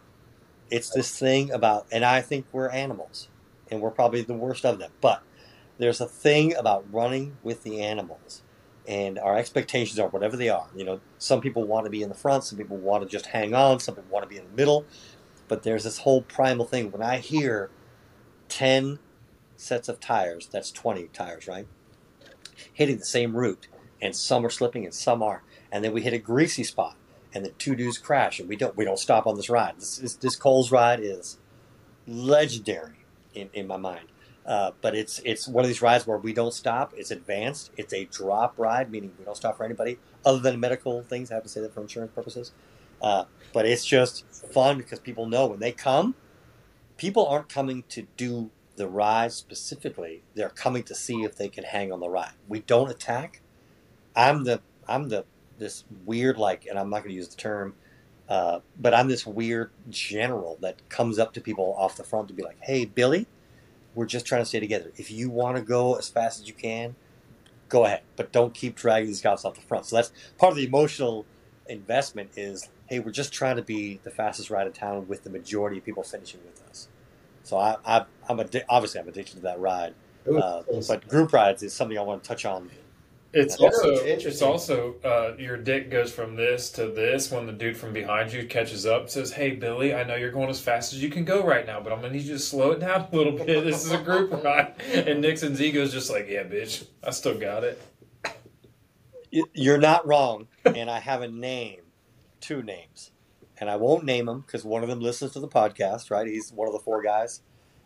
It's this thing about, and I think we're animals, and we're probably the worst of them. But there's a thing about running with the animals, and our expectations are whatever they are. You know, some people want to be in the front, some people want to just hang on, some people want to be in the middle. But there's this whole primal thing. When I hear 10 sets of tires, that's 20 tires, right? Hitting the same route, and some are slipping and some are. And then we hit a greasy spot, and the two dudes crash, and we don't we don't stop on this ride. This this, this Coles ride is legendary in, in my mind. Uh, but it's it's one of these rides where we don't stop. It's advanced. It's a drop ride, meaning we don't stop for anybody other than medical things. I have to say that for insurance purposes. Uh, but it's just fun because people know when they come, people aren't coming to do the ride specifically. They're coming to see if they can hang on the ride. We don't attack. I'm the I'm the this weird like, and I'm not going to use the term, uh, but I'm this weird general that comes up to people off the front to be like, "Hey, Billy, we're just trying to stay together. If you want to go as fast as you can, go ahead, but don't keep dragging these guys off the front." So that's part of the emotional investment. Is hey, we're just trying to be the fastest ride in town with the majority of people finishing with us. So I, I I'm addi- obviously I'm addicted to that ride. Uh, but group rides is something I want to touch on.
It's
Yeah,
also
it's
it's also uh, your dick goes from this to this when the dude from behind you catches up and says, "Hey Billy, I know you're going as fast as you can go right now, but I'm gonna need you to slow it down a little bit. This is a group ride." And Nixon's ego's just like, "Yeah, bitch, I still got it."
You're not wrong, and I have a name, two names, and I won't name him because one of them listens to the podcast. Right, he's one of the four guys.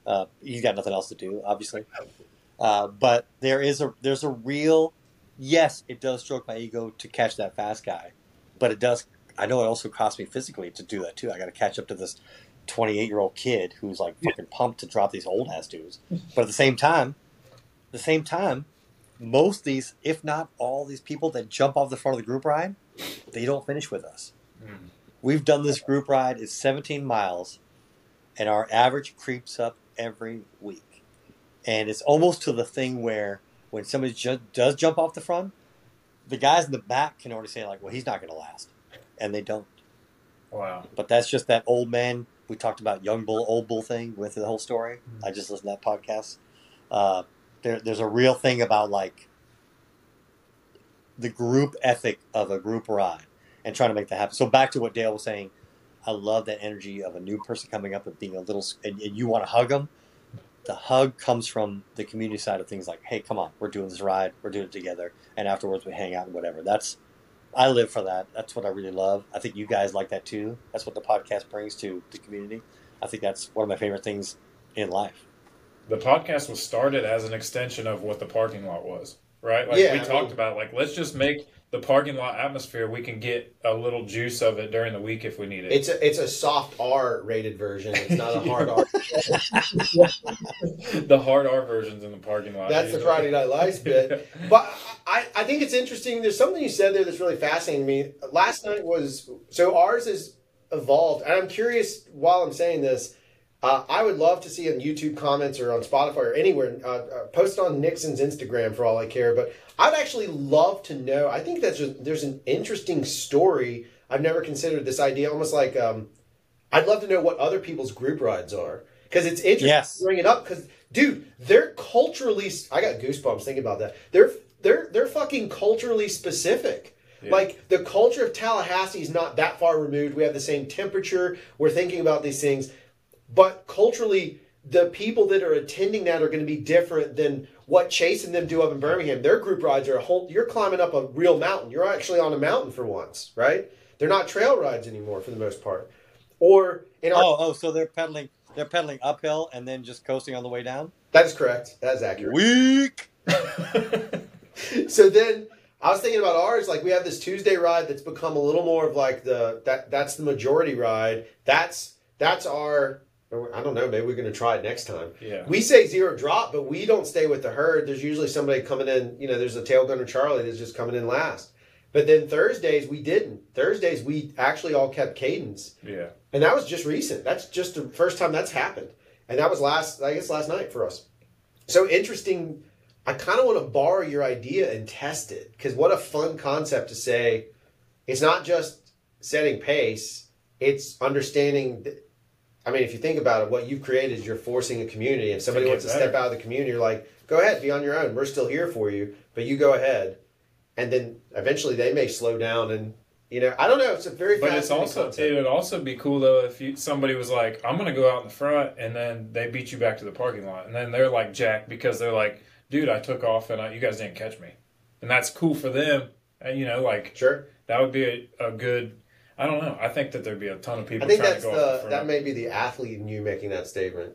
Uh, he's got nothing else to do, obviously. Uh, but there is a there's a real yes, it does stroke my ego to catch that fast guy, but it does. I know it also costs me physically to do that too. I got to catch up to this 28 year old kid who's like fucking pumped to drop these old ass dudes. But at the same time, the same time, most these, if not all these people that jump off the front of the group ride, they don't finish with us.
Mm.
We've done this group ride. It's 17 miles, and our average creeps up every week. And it's almost to the thing where when somebody ju- does jump off the front, the guys in the back can already say like, "Well, he's not going to last," and they don't.
Wow.
But that's just that old man. We talked about young bull, old bull thing with the whole story. I just listened to that podcast. Uh, there, there's a real thing about like the group ethic of a group ride and trying to make that happen. So back to what Dale was saying, I love that energy of a new person coming up and being a little, and, and you want to hug them. The hug comes from the community side of things, like, "Hey, come on, we're doing this ride, we're doing it together," and afterwards we hang out and whatever. That's I live for that. That's what I really love. I think you guys like that too. That's what the podcast brings to the community. I think that's one of my favorite things in life.
The podcast was started as an extension of what the parking lot was, right? Like
Yeah,
we
I
talked
mean-
about, like let's just make the parking lot atmosphere. We can get a little juice of it during the week if we need it.
It's a it's a soft R rated version. It's not a hard R.
the hard R versions in the parking lot.
That's the. Friday Night Lights bit. But I, I think it's interesting. There's something you said there that's really fascinating to me. Last night was so ours is evolved, and I'm curious. While I'm saying this, uh, I would love to see in YouTube comments or on Spotify or anywhere. Uh, uh, post on Nixon's Instagram for all I care. But I'd actually love to know. I think that's just, there's an interesting story. I've never considered this idea, almost like um, I'd love to know what other people's group rides are because it's interesting
Yes.
to bring it up because, dude, they're culturally. I got goosebumps thinking about that. They're they're they're fucking culturally specific. Like the culture of Tallahassee is not that far removed. We have the same temperature. We're thinking about these things, but culturally, the people that are attending that are going to be different than what Chase and them do up in Birmingham. Their group rides are a whole. You're climbing up a real mountain. You're actually on a mountain for once, right? They're not trail rides anymore for the most part. Or in our
Oh, oh, so they're pedaling. They're pedaling uphill and then just coasting on the way down.
that is correct. That is accurate.
Weak.
so then I was thinking about ours. Like we have this Tuesday ride that's become a little more of like the that that's the majority ride. That's that's our. I don't know. Maybe we're going to try it next time.
Yeah.
We say zero drop, but we don't stay with the herd. There's usually somebody coming in. You know, there's a tail gunner Charlie that's just coming in last. But then Thursdays we didn't. Thursdays we actually all kept cadence,
Yeah.
and that was just recent. That's just the first time that's happened, and that was last. I guess last night for us. So interesting. I kind of want to borrow your idea and test it because what a fun concept to say. It's not just setting pace; it's understanding. That, I mean, if you think about it, what you've created is you're forcing a community. If somebody wants to
better.
step out of the community, you're like, "Go ahead, be on your own. We're still here for you, but you go ahead." And then eventually they may slow down, and you know, I don't know. It's a very
But it's also
concept.
it would also be cool though if you, somebody was like, "I'm gonna go out in the front," and then they beat you back to the parking lot, and then they're like Jack because they're like, "Dude, I took off and I, you guys didn't catch me," and that's cool for them. And you know, like
Sure.
that would be a, a good. I don't know. I think that there'd be a ton of people
I think that's
to go
the that may be the athlete in you making that statement.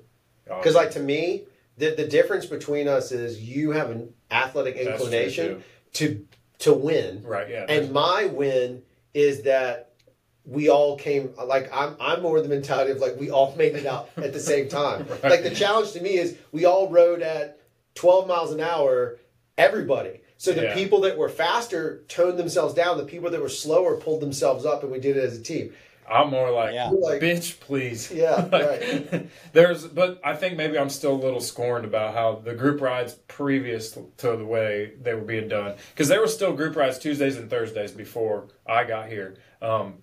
Oh,
Because like to me, the the difference between us is you have an athletic
That's
inclination to to win,
right, yeah,
and my win is that we all came like I'm I'm more the mentality of like we all made it out at the same time.
Right.
Like the challenge to me is we all rode at 12 miles an hour, everybody. So the
Yeah.
people that were faster toned themselves down. The people that were slower pulled themselves up, and we did it as a team.
I'm more like,
Yeah.
Like-
bitch, please.
Yeah,
Like, There's, but I think maybe I'm still a little scorned about how the group rides previous to the way they were being done, because there were still group rides Tuesdays and Thursdays before I got here. Um,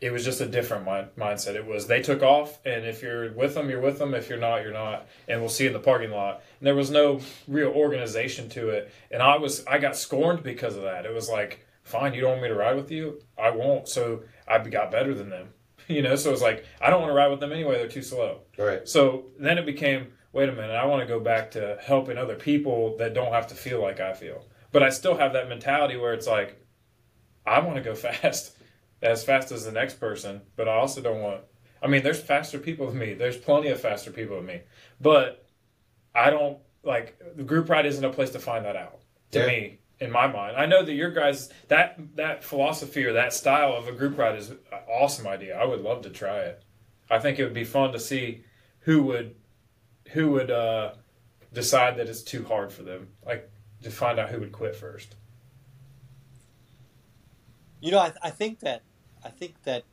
it was just a different mind, mindset. It was they took off, and if you're with them, you're with them. If you're not, you're not, and we'll see you in the parking lot. And there was no real organization to it, and I was I got scorned because of that. It was like, fine, you don't want me to ride with you, I won't. So I got better than them, you know. So it's like I don't want to ride with them anyway. They're too slow.
Right.
So then it became, wait a minute, I want to go back to helping other people that don't have to feel like I feel. But I still have that mentality where it's like, I want to go fast, as fast as the next person, but I also don't want. I mean, there's faster people than me. There's plenty of faster people than me, but I don't like the group ride isn't a place to find that out. To
Yeah.
me, in my mind, I know that your guys that that philosophy or that style of a group ride is an awesome idea. I would love to try it. I think it would be fun to see who would who would uh, decide that it's too hard for them. Like to find out who would quit first.
You know, I, I think that I think that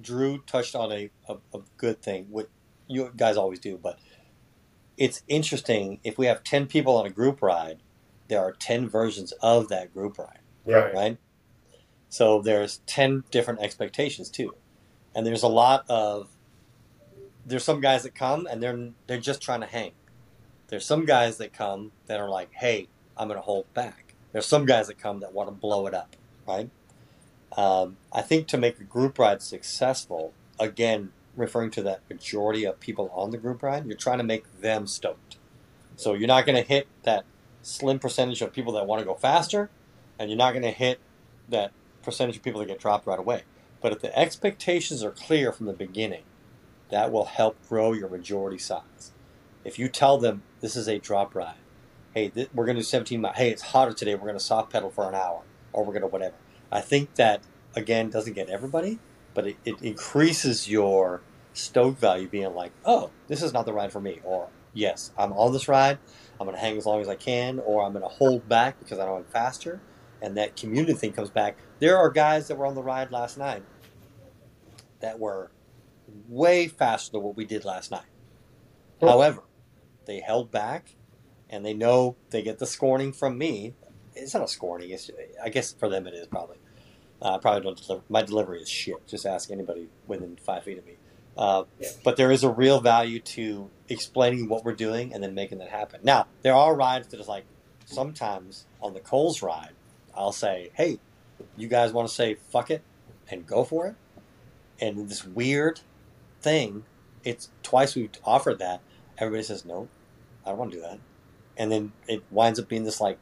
Drew touched on a, a, a good thing, what you guys always do, but it's interesting if we have ten people on a group ride, there are ten versions of that group ride,
Right.
right? So there's ten different expectations too, and there's a lot of there's some guys that come and they're they're just trying to hang. There's some guys that come that are like, hey, I'm going to hold back. There's some guys that come that want to blow it up, right? Um, I think to make a group ride successful, again, referring to that majority of people on the group ride, you're trying to make them stoked. So you're not going to hit that slim percentage of people that want to go faster, and you're not going to hit that percentage of people that get dropped right away. But if the expectations are clear from the beginning, that will help grow your majority size. If you tell them this is a drop ride, hey, th- we're going to do 17 miles. Hey, it's hotter today. We're going to soft pedal for an hour, or we're going to whatever. I think that again doesn't get everybody, but it, it increases your stoke value, being like, oh, this is not the ride for me, or yes, I'm on this ride. I'm going to hang as long as I can, or I'm going to hold back because I know I'm faster. And that community thing comes back. There are guys that were on the ride last night that were way faster than what we did last night. However, they held back, and they know they get the scorning from me. It's not a scorning. It's, I guess for them it is probably. Uh, I probably don't deliver. My delivery is shit. Just ask anybody within five feet of me. Uh. But there is a real value to explaining what we're doing and then making that happen. Now, there are rides that is like sometimes on the Coles ride, I'll say, hey, you guys want to say fuck it and go for it? And this weird thing, it's twice we've offered that. Everybody says, no, I don't want to do that. And then it winds up being this like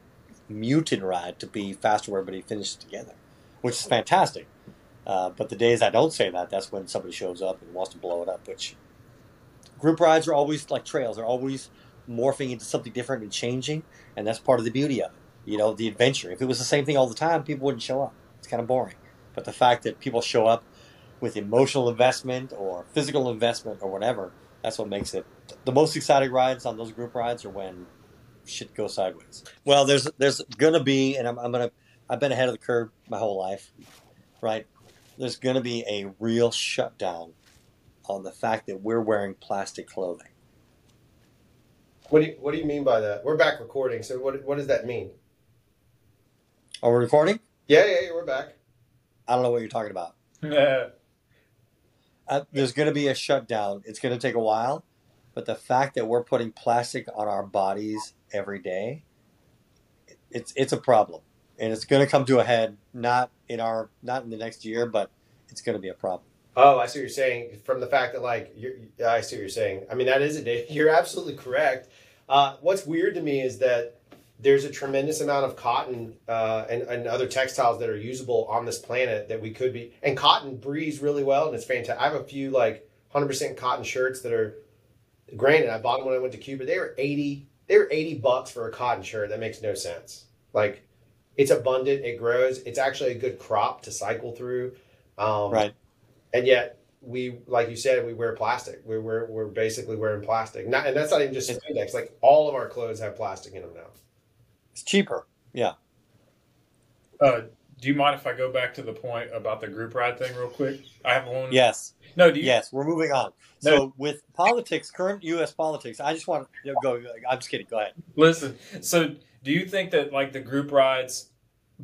muted ride to be faster where everybody finishes together, which is fantastic. Uh, but the days I don't say that, that's when somebody shows up and wants to blow it up. Which group rides are always like trails; they're always morphing into something different and changing, and that's part of the beauty of it. You know, the adventure. If it was the same thing all the time, people wouldn't show up. It's kind of boring. But the fact that people show up with emotional investment or physical investment or whatever, that's what makes it the most exciting rides on those group rides are when shit goes sideways. Well, there's there's gonna be, and I'm, I'm gonna I've been ahead of the curve my whole life, right? There's gonna be a real shutdown on the fact that we're wearing plastic clothing.
What do you, What do you mean by that? We're back recording. So what What does that mean?
Are we recording?
Yeah, yeah, yeah we're back.
I don't know what you're talking about. Uh, there's going to be a shutdown. It's going to take a while, but the fact that we're putting plastic on our bodies every day, it's it's a problem, and it's going to come to a head. Not in our not in the next year, but it's going to be a problem.
Oh, I see what you're saying. From the fact that like I see what you're saying. I mean, that is a you're absolutely correct. Uh, what's weird to me is that there's a tremendous amount of cotton uh, and, and other textiles that are usable on this planet that we could be. And cotton breathes really well, and it's fantastic. I have a few like 100% cotton shirts that are. Granted, I bought them when I went to Cuba. They were 80. They were 80 bucks for a cotton shirt. That makes no sense. Like, it's abundant. It grows. It's actually a good crop to cycle through. Um,
Right.
and yet we like you said we wear plastic we're, we're, we're basically wearing plastic not, and that's not even just spandex like all of our clothes have plastic in them now
It's cheaper. Yeah.
Uh, do you mind if I go back to the point about the group ride thing real quick? I have one.
Yes.
No. Do you?
Yes. We're moving on.
No.
So with politics, current U.S. politics, I just want to go. I'm just kidding. Go ahead.
Listen. So, do you think that like the group rides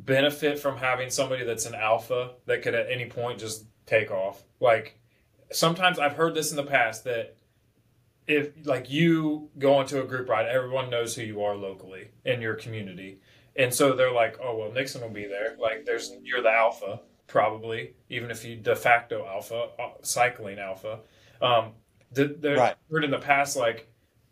benefit from having somebody that's an alpha that could at any point just take off? Like sometimes I've heard this in the past that if like you go onto a group ride, everyone knows who you are locally in your community. And so they're like, "Oh, well, Nixon will be there. Like there's you're the alpha probably, even if you de facto alpha, uh, cycling alpha." Um the, the
Right.
heard in the past like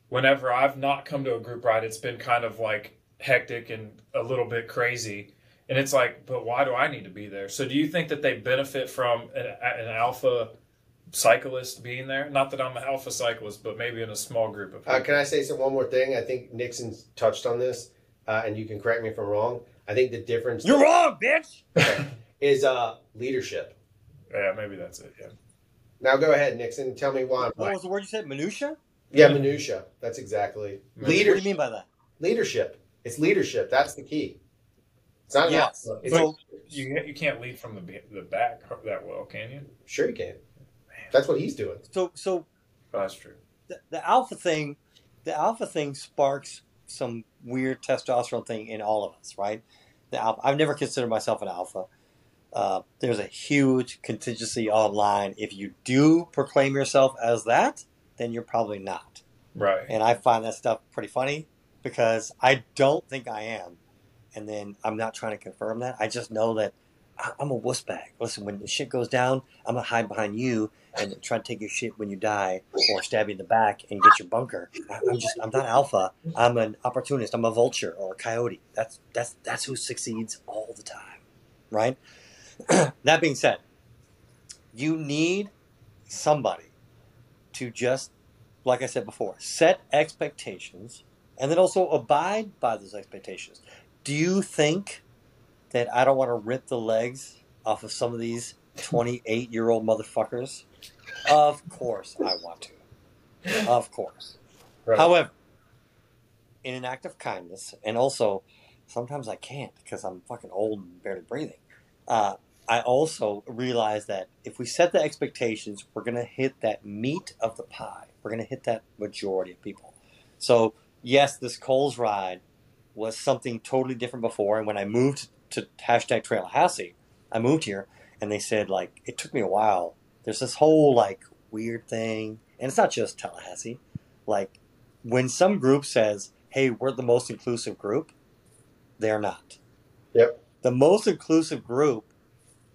whenever I've not come to a group ride, it's been kind of like hectic and a little bit crazy. And it's like, but why do I need to be there? So, do you think that they benefit from an, an alpha cyclist being there? Not that I'm an alpha cyclist, but maybe in a small group of people.
uh, can i say some one more thing i think nixon's touched on this uh, and you can correct me if i'm wrong i think the difference
You're wrong, bitch.
is uh, leadership
yeah, maybe that's it. Yeah.
now go ahead nixon tell me why
What was the word you said? Minutia.
yeah minutia that's exactly Leader.
What do you mean by that?
leadership it's leadership that's the key it's not an
Yes.
alpha. It's like-
You you can't lead from the the back that well, can you?
sure you can that's what he's doing
So so
Oh, that's true.
the, the alpha thing, the alpha thing sparks some weird testosterone thing in all of us, right? The alpha. I've never considered myself an alpha. Uh, there's a huge contingency online. If you do proclaim yourself as that, then you're probably not.
Right.
And I find that stuff pretty funny because I don't think I am. And then I'm not trying to confirm that. I just know that I- I'm a wuss bag. Listen, when the shit goes down, I'm gonna hide behind you and try to take your shit when you die, or stab you in the back and get your bunker. I- I'm just, I'm not alpha. I'm an opportunist. I'm a vulture or a coyote. That's that's that's who succeeds all the time, right? that being said, you need somebody to just, like I said before, set expectations and then also abide by those expectations. Do you think that I don't want to rip the legs off of some of these 28 year old motherfuckers? Of course I want to. Of course.
Right.
However, in an act of kindness, and also sometimes I can't because I'm fucking old and barely breathing. Uh, I also realize that if we set the expectations, we're going to hit that meat of the pie. We're going to hit that majority of people. So, yes, this Coles ride was something totally different before. And when I moved to hashtag Trailahassee, I moved here and they said, like, it took me a while. There's this whole, like, weird thing, and it's not just Tallahassee. Like when some group says, "Hey, we're the most inclusive group," they're not.
Yep.
The most inclusive group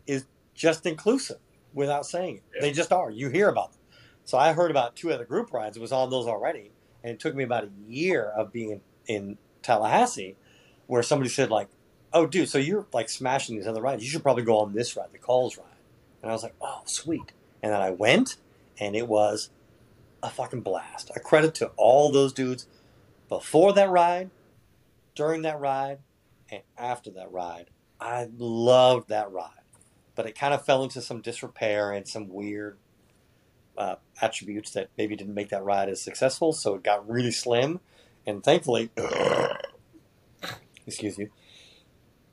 is just inclusive without saying it.
Yeah.
They just are. You hear about them. So I heard about two other group rides. It was on those already, and it took me about a year of being in Tallahassee, where somebody said like, "Oh, dude, so you're like smashing these other rides. You should probably go on this ride, the Calls ride." And I was like, "Oh, sweet." And then I went, and it was a fucking blast. A credit to all those dudes before that ride, during that ride, and after that ride. I loved that ride, but it kind of fell into some disrepair and some weird uh, attributes that maybe didn't make that ride as successful. So it got really slim, and thankfully, excuse you,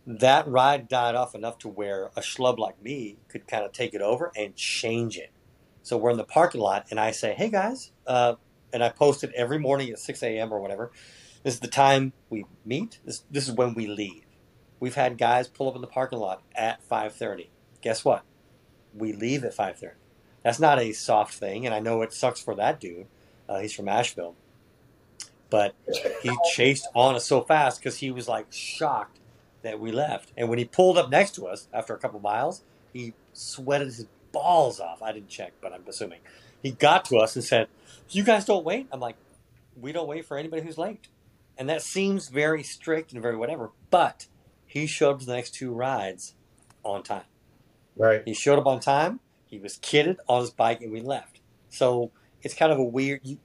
that ride died off enough to where a schlub like me could kind of take it over and change it. So we're in the parking lot, and I say, "Hey guys," uh, and I post it every morning at six a.m. or whatever. This is the time we meet. This this is when we leave. We've had guys pull up in the parking lot at five thirty. Guess what? We leave at five thirty. That's not a soft thing, and I know it sucks for that dude. Uh, he's from Asheville, but he chased on us so fast because he was like shocked that we left. And when he pulled up next to us after a couple miles, he sweated his balls off. I didn't check, but I'm assuming he got to us and said, "You guys don't wait." I'm like, "We don't wait for anybody who's late," and that seems very strict and very whatever. But he showed up to the next two rides on time.
Right.
He showed up on time. He was kitted on his bike, and we left. So it's kind of a weird. You,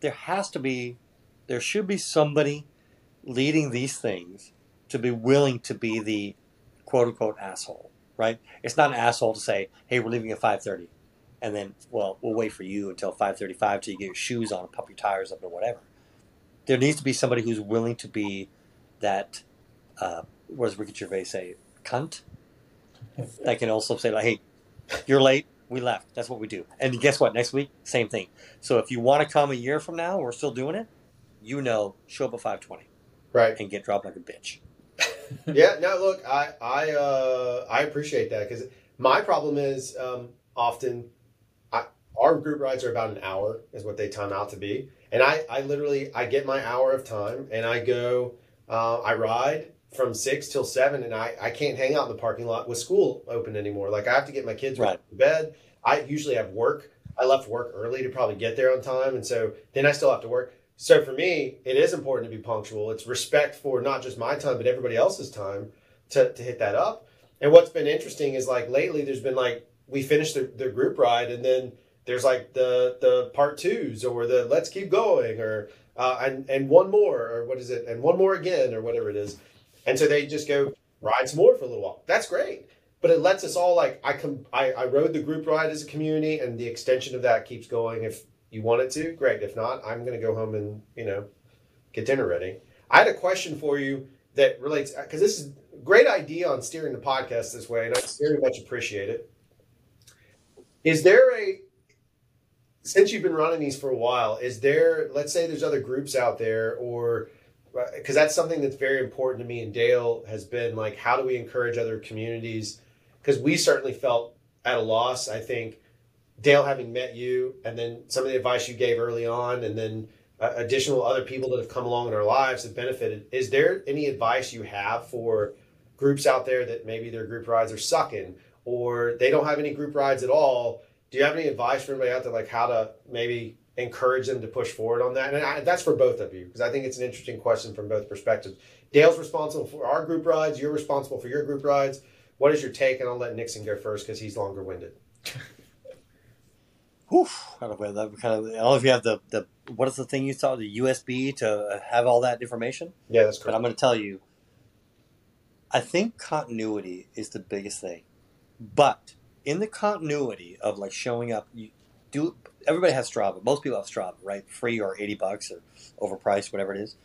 there has to be, there should be somebody leading these things to be willing to be the quote unquote asshole, right? It's not an asshole to say, "Hey, we're leaving at 5:30," and then, well, we'll wait for you until 5:35 till you get your shoes on and pump your tires up or whatever. There needs to be somebody who's willing to be that. Uh, what does Ricky Gervais say? Cunt. That can also say like, "Hey, you're late. We left. That's what we do." And guess what? Next week, same thing. So if you want to come a year from now, we're still doing it. You know, show up at 5:20
Right.
and get dropped like a bitch.
yeah, no, look, I I uh, I appreciate that because my problem is um, often I, our group rides are about an hour is what they time out to be, and I I literally I get my hour of time and I go uh, I ride from six till seven and I I can't hang out in the parking lot with school open anymore. Like I have to get my kids
Right.
for bed. I usually have work. I left work early to probably get there on time, and so then I still have to work. So for me, it is important to be punctual. It's respect for not just my time, but everybody else's time to, to hit that up. And what's been interesting is like lately, there's been like we finished the, the group ride, and then there's like the the part twos or the let's keep going or uh, and and one more or what is it and one more again or whatever it is. And so they just go ride some more for a little while. That's great. But it lets us all like I com- I, I rode the group ride as a community, and the extension of that keeps going. If you want it to, great. If not, I'm going to go home and you know get dinner ready. I had a question for you that relates uh, because this is a great idea on steering the podcast this way, and I very much appreciate it. Is there a since you've been running these for a while, is there let's say there's other groups out there or uh, because that's something that's very important to me and Dale has been like how do we encourage other communities because we certainly felt at a loss I think Dale having met you and then some of the advice you gave early on and then uh, additional other people that have come along in our lives have benefited. Is there any advice you have for groups out there that maybe their group rides are sucking or they don't have any group rides at all? Do you have any advice for anybody out there like how to maybe encourage them to push forward on that? And I, that's for both of you because i think it's an interesting question from both perspectives. Dale's responsible for our group rides you're responsible for your group rides. What is your take? And i'll let nixon go first because he's longer winded
Whew, kind of, that kind of, I don't know if you have the, the what is the thing you saw the USB to have all that information.
yeah that's correct.
But I'm going to tell you, I think continuity is the biggest thing. But in the continuity of like showing up, you do. Everybody has Strava. Most people have Strava, right? Free or eighty bucks or overpriced, whatever it is.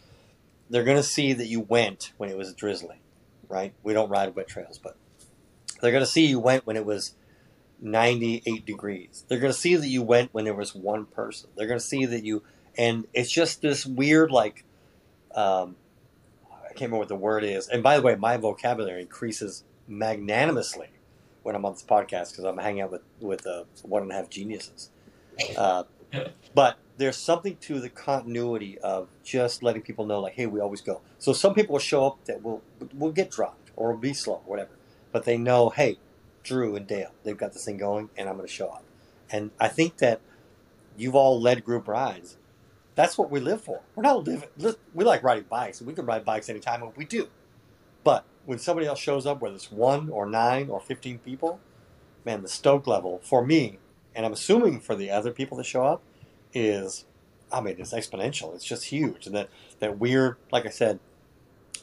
They're going to see that you went when it was drizzling, right? We don't ride wet trails, but they're going to see you went when it was 98 degrees. They're going to see that you went when there was one person. They're going to see that you, and it's just this weird, like, um, I can't remember what the word is. And by the way, my vocabulary increases magnanimously when I'm on this podcast because I'm hanging out with with uh, one and a half geniuses. Uh, but there's something to the continuity of just letting people know, like, hey, we always go. So some people will show up that will will get dropped or will be slow or whatever, but they know, hey, Drew and Dale, they've got this thing going, and I'm going to show up. And I think that you've all led group rides. That's what we live for. We're not living. We like riding bikes. We can ride bikes anytime, and we do. But when somebody else shows up, whether it's one or nine or fifteen people, man, the stoke level for me, and I'm assuming for the other people that show up, is, I mean, it's exponential. It's just huge. And that that weird, like I said,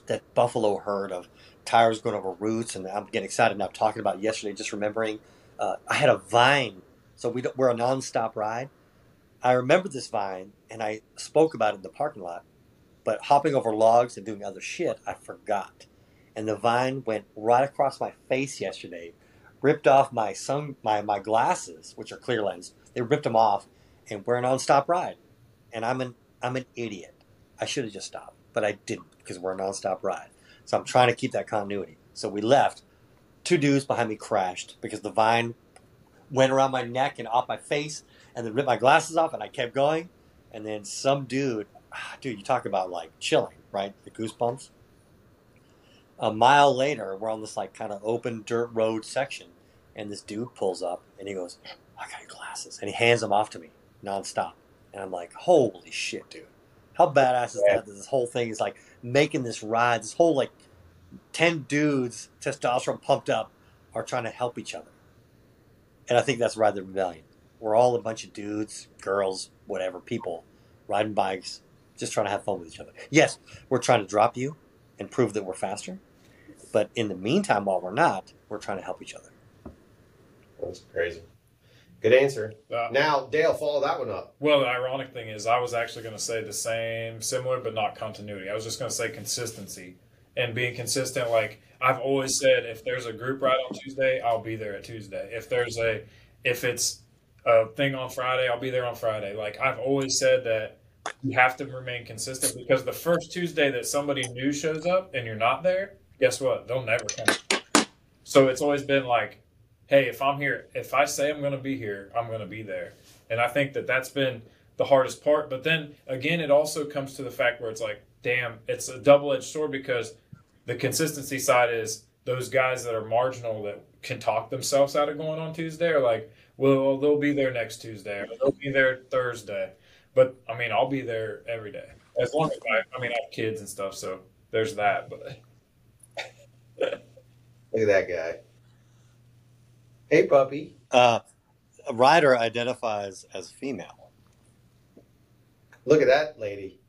that buffalo herd of tires going over roots, and I'm getting excited now talking about yesterday. Just remembering, uh, I had a vine, so we we're a nonstop ride. I remember this vine, and I spoke about it in the parking lot. But hopping over logs and doing other shit, I forgot. And the vine went right across my face yesterday, ripped off my sun my my glasses, which are clear lens. They ripped them off, and we're a nonstop ride. And I'm an I'm an idiot. I should have just stopped, but I didn't because we're a nonstop ride. So I'm trying to keep that continuity. So we left. Two dudes behind me crashed because the vine went around my neck and off my face, and then ripped my glasses off, and I kept going. And then some dude, ah, dude, you talk about like chilling, right? The goosebumps. A mile later, we're on this like kind of open dirt road section, and this dude pulls up and he goes, "I got your glasses," and he hands them off to me nonstop. And I'm like, "Holy shit, dude! How badass is that? that this whole thing is like making this ride. This whole like ten dudes, testosterone pumped up, are trying to help each other." And I think that's Ride the Rebellion. We're all a bunch of dudes, girls, whatever, people riding bikes, just trying to have fun with each other. Yes, we're trying to drop you and prove that we're faster. But in the meantime, while we're not, we're trying to help each other.
That's crazy. Good answer.
Uh,
Now, Dale, follow that one up.
Well, the ironic thing is, I was actually going to say the same, similar, but not continuity. I was just going to say consistency and being consistent. Like I've always said, if there's a group ride on Tuesday, I'll be there at Tuesday. If there's a, if it's a thing on Friday, I'll be there on Friday. Like I've always said that you have to remain consistent because the first Tuesday that somebody new shows up and you're not there, guess what? They'll never come. So it's always been like, hey, if I'm here, if I say I'm going to be here, I'm going to be there. And I think that that's been the hardest part. But then again, it also comes to the fact where it's like, damn, it's a double edged sword because the consistency side is those guys that are marginal that can talk themselves out of going on Tuesday are like, well, they'll be there next Tuesday or they'll be there Thursday. But I mean, I'll be there every day as long as I, I mean, I have kids and stuff, so there's that. But
Look at that guy. Hey, puppy.
Uh, a rider identifies as female.
Look at that lady.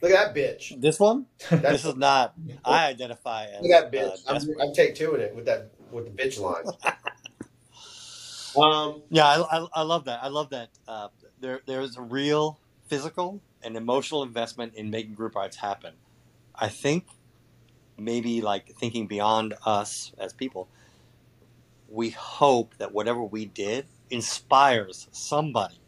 Look at that bitch.
This one?
That's-
this is not. I identify as.
Look at that bitch.
uh,
I'm. I'm take two in it with that with the bitch line. um,
Yeah, I, I, I love that. I love that. Uh, there, there's a real physical and emotional investment in making group rides happen. I think maybe like thinking beyond us as people, we hope that whatever we did inspires somebody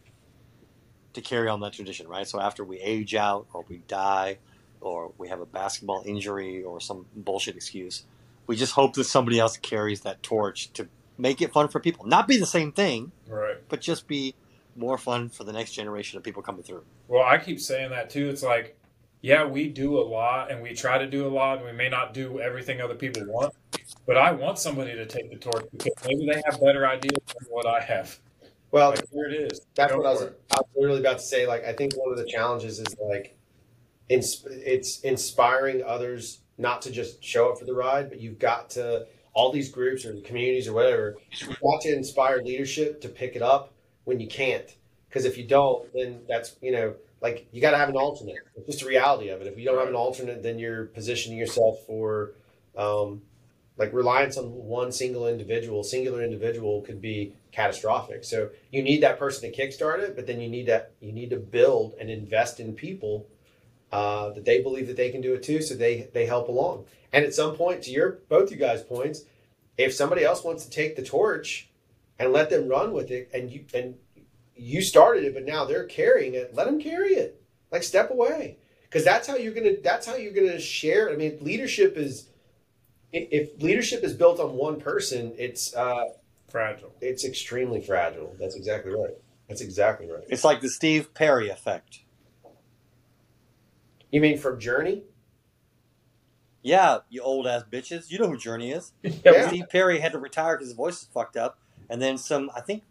to carry on that tradition, right? So after we age out or we die or we have a basketball injury or some bullshit excuse, we just hope that somebody else carries that torch to make it fun for people. Not be the same thing,
right.
but just be more fun for the next generation of people coming through.
Well, I keep saying that too. It's like, yeah, we do a lot and we try to do a lot, and we may not do everything other people want. But I want somebody to take the torch because maybe they have better ideas than what I have.
well,
Like, here it is.
that's
Go
what I was,
it.
I was literally about to say. Like, I think one of the challenges is like, ins- it's inspiring others not to just show up for the ride, but you've got to all these groups or the communities or whatever. You've got to inspire leadership to pick it up when you can't, because if you don't, then that's you know like you got to have an alternate. It's just the reality of it. If you don't have an alternate, then you're positioning yourself for. Um, like reliance on one single individual, singular individual could be catastrophic. So you need that person to kickstart it, but then you need that you need to build and invest in people uh, that they believe that they can do it too, so they they help along. And at some point, to your both you guys' points, if somebody else wants to take the torch and let them run with it, and you and you started it, but now they're carrying it, let them carry it. Like step away, because that's how you're gonna that's how you're gonna share. I mean, leadership is if leadership is built on one person, it's uh,
Fragile.
it's extremely fragile. That's exactly right. That's exactly right.
It's like the Steve Perry effect.
You mean from Journey?
Yeah, you old ass bitches. You know who Journey is.
Yeah.
Steve Perry had to retire because his voice is fucked up, and then some, I think,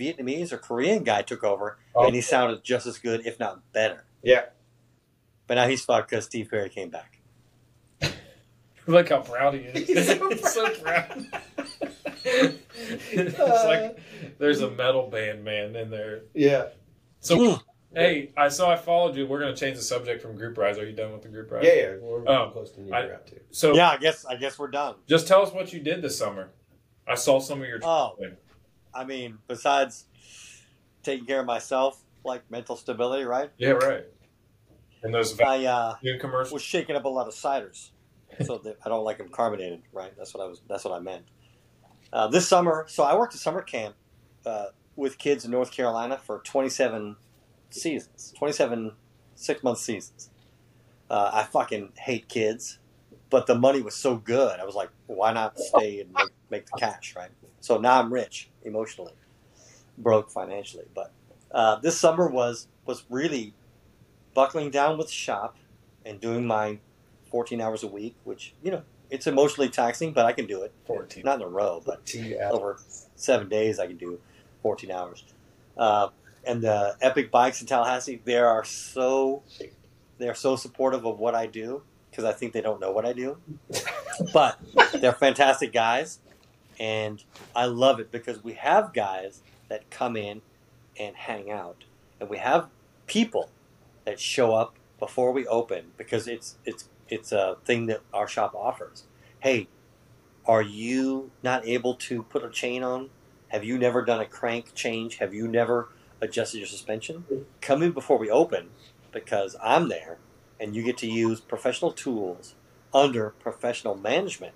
Vietnamese or Korean guy took over,
Oh.
and he sounded just as good, if not better.
Yeah.
But now he's fucked because Steve Perry came back.
Look how proud he is.
He's so
He's so proud. it's like there's a metal band man in there.
Yeah.
So hey, I saw I followed you. We're gonna change the subject from group rise. Are you done with the group rise?
Yeah, yeah. We're
Um,
close to New
I-
Year out too.
So
Yeah, I guess I guess we're done.
just tell us what you did this summer. I saw some of your.
Oh. I mean, besides taking care of myself, like mental stability, right?
Yeah, right. And those
I uh,
commercials.
was shaking up a lot of ciders, so that I don't like them carbonated. Right? That's what I was. That's what I meant. Uh, this summer, so I worked at summer camp uh, with kids in North Carolina for 27 seasons, 27 six month seasons. Uh, I fucking hate kids, but the money was so good. I was like, why not stay and make, make the cash, right? So now I'm rich emotionally, broke financially. But uh, this summer was was really buckling down with shop and doing my 14 hours a week, which you know it's emotionally taxing, but I can do it.
14.
Not in a row, but over seven days I can do 14 hours. Uh, and the Epic Bikes in Tallahassee, they are so they are so supportive of what I do because I think they don't know what I do, but they're fantastic guys, and I love it because we have guys that come in and hang out, and we have people that show up before we open because it's it's it's a thing that our shop offers. Hey, are you not able to put a chain on? Have you never done a crank change? Have you never adjusted your suspension? Come in before we open because I'm there and you get to use professional tools under professional management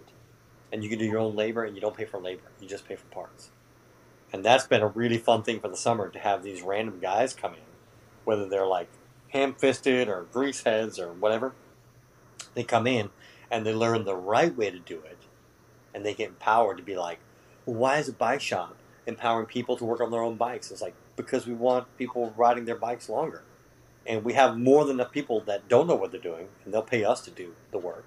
and you can do your own labor and you don't pay for labor. You just pay for parts. And that's been a really fun thing for the summer to have these random guys come in, whether they're like ham fisted or grease heads or whatever. They come in and they learn the right way to do it and they get empowered to be like, well, why is a bike shop empowering people to work on their own bikes? It's like, because we want people riding their bikes longer. And we have more than enough people that don't know what they're doing, and they'll pay us to do the work.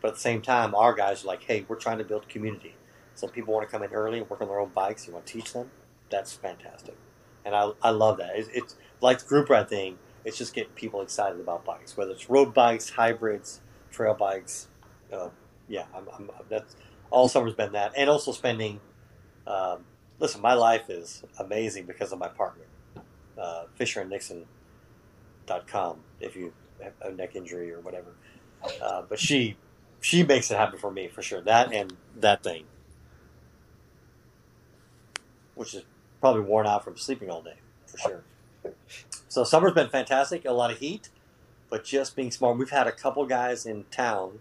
But at the same time, our guys are like, hey, we're trying to build community. Some people want to come in early and work on their own bikes. You want to teach them? That's fantastic. And I, I love that. It's, it's like the group ride thing. It's just getting people excited about bikes, whether it's road bikes, hybrids, trail bikes. Uh, yeah, I'm, I'm, that's all summer's been that, and also spending. Um, listen, my life is amazing because of my partner, uh, Fisher and Nixon.com. If you have a neck injury or whatever, uh, but she she makes it happen for me for sure. That and that thing, which is probably worn out from sleeping all day for sure. So summer's been fantastic. A lot of heat, but just being smart. We've had a couple guys in town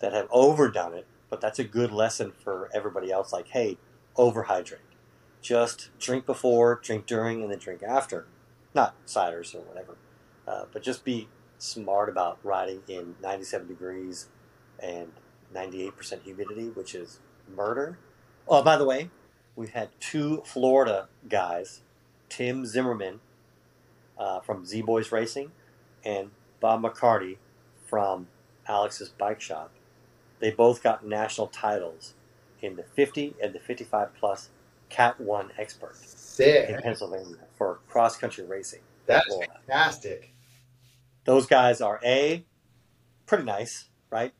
that have overdone it, but that's a good lesson for everybody else. Like, hey, overhydrate. Just drink before, drink during, and then drink after. Not ciders or whatever, uh, but just be smart about riding in 97 degrees and 98% humidity, which is murder. Oh, by the way, we've had two Florida guys, Tim Zimmerman uh, from Z Boys Racing and Bob McCarty from Alex's Bike Shop. They both got national titles in the 50 and the 55 plus Cat 1 Expert in Pennsylvania for cross country racing.
That's fantastic.
Those guys are A, pretty nice, right?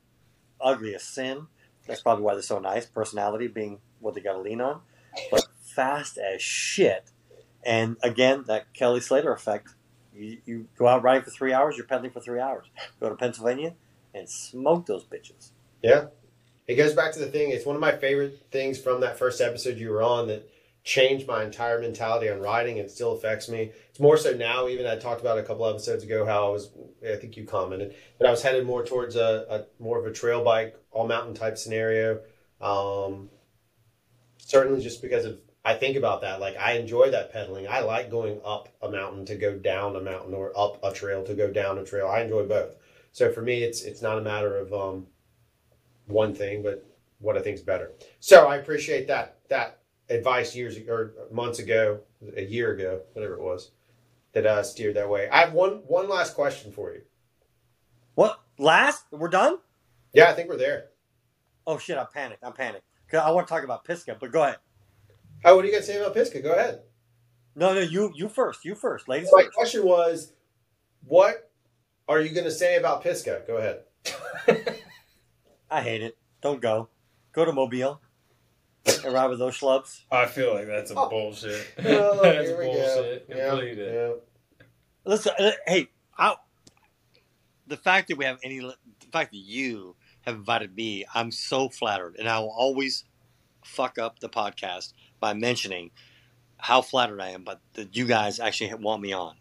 Ugly as sin. That's probably why they're so nice. Personality being what they got to lean on. But fast as shit. And again, that Kelly Slater effect. You, you go out riding for three hours, you're pedaling for three hours. Go to Pennsylvania and smoke those bitches.
Yeah. It goes back to the thing. It's one of my favorite things from that first episode you were on that changed my entire mentality on riding and still affects me. It's more so now, even I talked about a couple episodes ago how I was, I think you commented, but I was headed more towards a, a more of a trail bike, all mountain type scenario. Um, certainly just because of, I think about that. Like I enjoy that pedaling. I like going up a mountain to go down a mountain or up a trail to go down a trail. I enjoy both. So for me, it's, it's not a matter of, um, one thing, but what I think is better. So I appreciate that that advice years or months ago, a year ago, whatever it was, that uh, steered that way. I have one one last question for you.
What? Last? We're done?
Yeah, I think we're there.
Oh shit! I'm panicked. I'm panicked. I want to talk about Pisgah, but go ahead.
Oh, what do you to say about Pisgah? Go ahead.
No, no, you you first. You first, ladies
My
first.
question was, what are you going to say about Pisgah? Go ahead.
I hate it. Don't go. Go to Mobile and ride with those schlubs.
I feel like that's a
Oh.
bullshit.
Oh,
that's bullshit.
go. Yeah,
Completed.
yeah.
Listen, uh, hey, I, the fact that we have any, the fact that you have invited me, I'm so flattered, and I will always fuck up the podcast by mentioning how flattered I am, but that you guys actually want me on,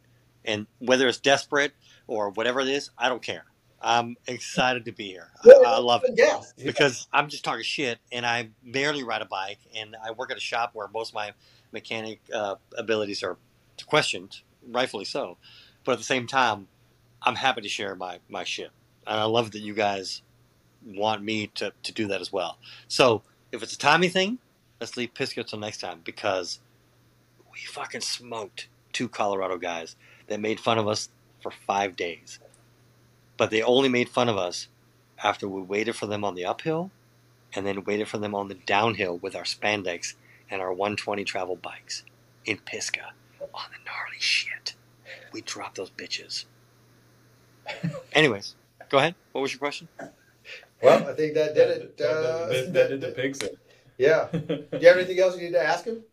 and whether it's desperate or whatever it is, I don't care. I'm excited to be here. I, I love it
Yeah.
because I'm just talking shit, and I barely ride a bike, and I work at a shop where most of my mechanic uh, abilities are questioned, rightfully so. But at the same time, I'm happy to share my my shit, and I love that you guys want me to to do that as well. So if it's a timing thing, let's leave Pisgah till next time because we fucking smoked two Colorado guys that made fun of us for five days, but they only made fun of us after we waited for them on the uphill and then waited for them on the downhill with our spandex and our 120 travel bikes in Pisgah on the gnarly shit. We dropped those bitches. Anyways, go ahead. What was your question?
Well, I think that did it.
That,
Uh,
that, that did the pigs in.
yeah. Do you have anything else you need to ask him?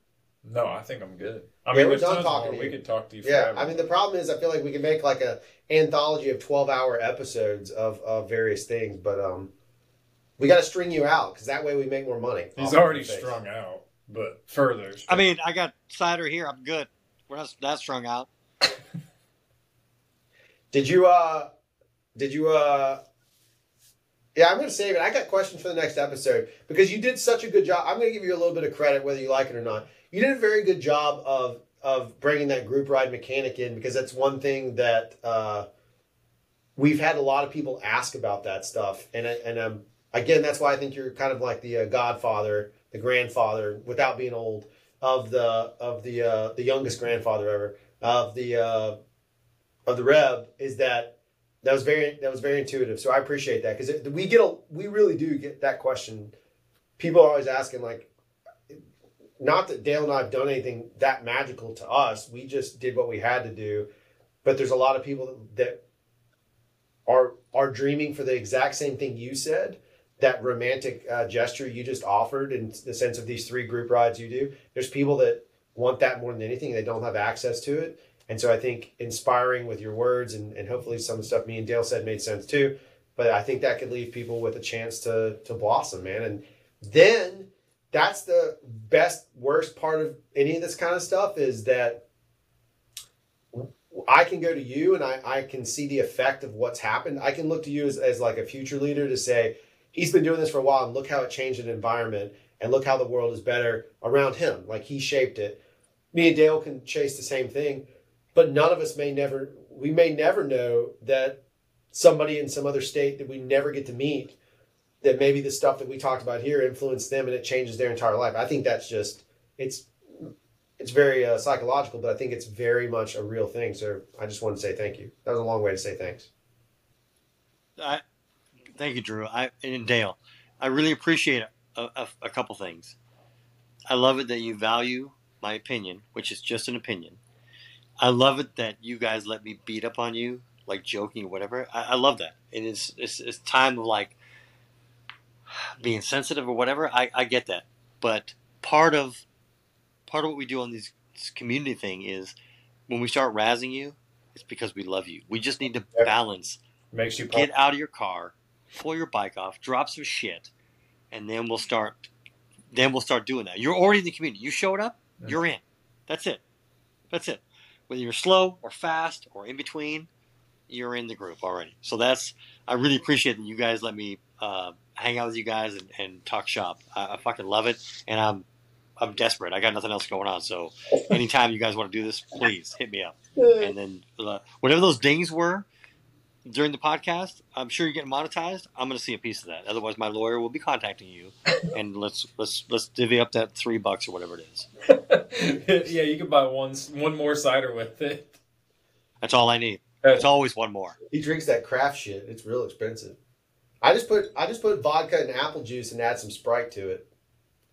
No, I think I'm good. I
Yeah,
mean,
we're done talking
more.
to
We
you.
could talk to you
Yeah,
forever.
I mean the problem is I feel like we can make like a anthology of twelve hour episodes of, of various things, but um, we got to string you out because that way we make more money.
He's already strung out, but further.
I mean, I got cider here. I'm good. We're not that strung out.
Did you uh, did you uh? Yeah, I'm gonna save it. I got questions for the next episode because you did such a good job. I'm gonna give you a little bit of credit whether you like it or not. You did a very good job of of bringing that group ride mechanic in because that's one thing that uh, we've had a lot of people ask about that stuff, and and um, again, that's why I think you're kind of like the uh, godfather, the grandfather, without being old, of the of the uh, the youngest grandfather ever of the uh, of the Reb is that that was very that was very intuitive. So I appreciate that because we get a we really do get that question. People are always asking like, not that Dale and I have done anything that magical to us. We just did what we had to do. But there's a lot of people that are are dreaming for the exact same thing you said. That romantic uh, gesture you just offered, in the sense of these three group rides you do. There's people that want that more than anything. They don't have access to it. And so I think inspiring with your words and, and hopefully some of the stuff me and Dale said made sense too. But I think that could leave people with a chance to to blossom, man. And then that's the best worst part of any of this kind of stuff is that I can go to you and I, I can see the effect of what's happened. I can look to you as, as like a future leader to say, he's been doing this for a while and look how it changed an environment and look how the world is better around him. Like he shaped it. Me and Dale can chase the same thing but none of us may never we may never know that somebody in some other state that we never get to meet that maybe the stuff that we talked about here influenced them and it changes their entire life i think that's just it's it's very uh, psychological but i think it's very much a real thing so i just want to say thank you that was a long way to say thanks
I, thank you, Drew. I and Dale. I really appreciate a, a, a couple things. I love it that you value my opinion, which is just an opinion. I love it that you guys let me beat up on you, like joking or whatever. I, I love that. And It is it's, it's time of like being sensitive or whatever. I, I get that, but part of part of what we do on these, this community thing is when we start razzing you, it's because we love you. We just need to balance
Makes you
get out of your car, pull your bike off, drop some shit, and then we'll start. Then we'll start doing that. You're already in the community. You showed up.
Yeah.
You're in. That's it. That's it. Whether you're slow or fast or in between, you're in the group already. So that's. I really appreciate that you guys let me uh, hang out with you guys and, and talk shop. I, I fucking love it, and I'm. I'm desperate. I got nothing else going on. So, anytime you guys want to do this, please hit me up. And then uh, whatever those dings were, during the podcast. I'm sure you're getting monetized. I'm going to see a piece of that. Otherwise, my lawyer will be contacting you, and let's let's let's divvy up that three bucks or whatever it is.
yeah, you can buy one one more cider with it.
That's all I need. It's always one more.
He drinks that craft shit. It's real expensive. I just put I just put vodka and apple juice and add some Sprite to it.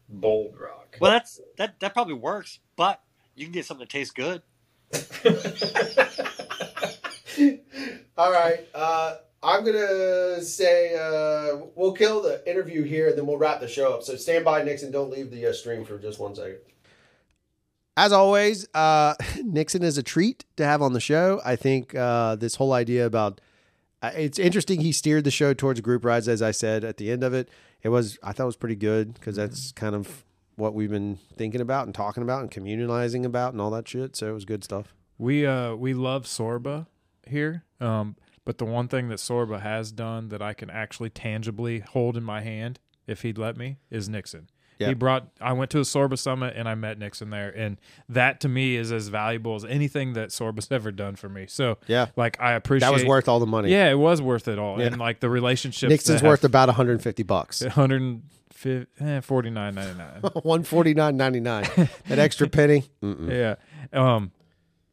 Bold Rock.
Well, that's that that probably works, but you can get something that tastes good.
All right. Uh, I'm gonna say uh, we'll kill the interview here, and then we'll wrap the show up. So stand by, Nixon. Don't leave the uh, stream for just one second.
As always, uh, Nixon is a treat to have on the show. I think uh, this whole idea about it's interesting. He steered the show towards group rides, as I said at the end of it. It was I thought it was pretty good because that's kind of what we've been thinking about and talking about and communalizing about and all that shit. So it was good stuff.
We uh we love Sorba here. Um, but the one thing that Sorba has done that I can actually tangibly hold in my hand, if he'd let me, is Nixon.
Yeah.
He brought. I went to a Sorba summit and I met Nixon there, and that to me is as valuable as anything that Sorba's ever done for me. So
Yeah.
like I appreciate
That was worth all the money.
Yeah, it was worth it all,
Yeah.
and like the relationship.
Nixon's worth about 150 bucks.
one hundred eh, forty nine ninety nine.
149.99. that extra penny. Mm-mm.
Yeah. Um.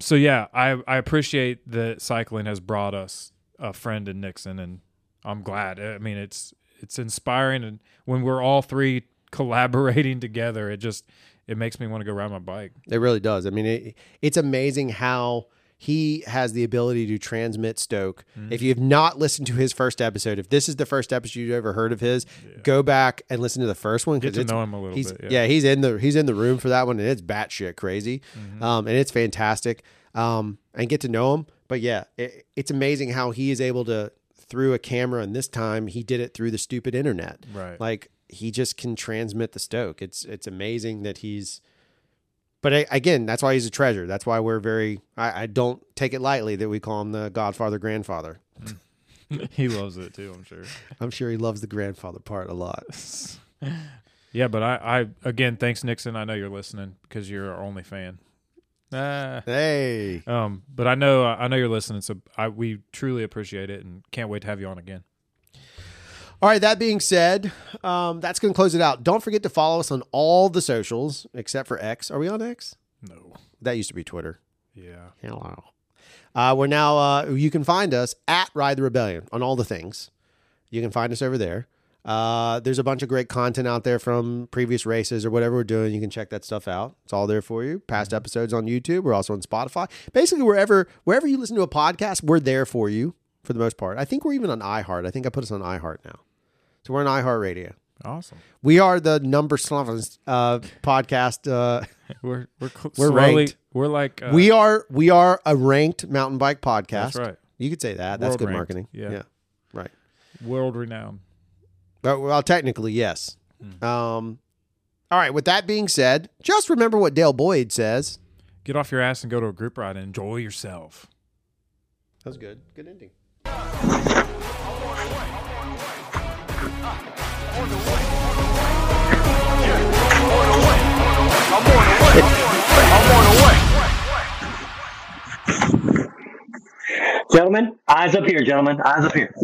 So yeah, I I appreciate that cycling has brought us a friend in Nixon, and I'm glad. I mean, it's it's inspiring, and when we're all three collaborating together, it just it makes me want to go ride my bike.
It really does. I mean, it, it's amazing how he has the ability to transmit Stoke. If you have not listened to his first episode, if this is the first episode you've ever heard of his, go back and listen to the first one because
know him a little bit. Yeah.
he's in the he's in the room for that one, and it's batshit crazy, um, and it's fantastic. Um, and get to know him. But yeah, it, it's amazing how he is able to through a camera, and this time he did it through the stupid internet.
Right.
Like he just can transmit the Stoke. It's it's amazing that he's. But I, again, that's why he's a treasure. That's why we're very. I, I don't take it lightly that we call him the Godfather grandfather.
he loves it too. I'm sure.
I'm sure he loves the grandfather part a lot.
Yeah, but I I again thanks Nixon. I know you're listening because you're our only fan. Ah.
Hey,
Um, but I know I know you're listening, so I we truly appreciate it and can't wait to have you on again.
All right, that being said, um, that's going to close it out. Don't forget to follow us on all the socials except for X. Are we on X?
No.
That used to be Twitter.
Yeah.
Hello. Uh, we're now, uh, you can find us at Ride the Rebellion on all the things. You can find us over there. Uh, there's a bunch of great content out there from previous races or whatever we're doing. You can check that stuff out. It's all there for you. Past episodes on YouTube. We're also on Spotify. Basically, wherever wherever you listen to a podcast, we're there for you for the most part. I think we're even on iHeart. I think I put us on iHeart now. So we're on iHeartRadio.
Awesome.
We are the number slavens, uh, podcast. Uh,
We're we're cl-
We're
slowly,
ranked.
We're like uh,
we are we are a ranked mountain bike podcast.
That's right.
You could say that. That's good
ranked.
marketing.
Yeah.
Right.
world renowned.
But, well, technically, yes.
Hmm.
Um, all right. With that being said, just remember what Dale Boyd says.
Get off your ass and go to a group ride and enjoy yourself.
That was good. Good ending.
Gentlemen, eyes up here, gentlemen, eyes up here.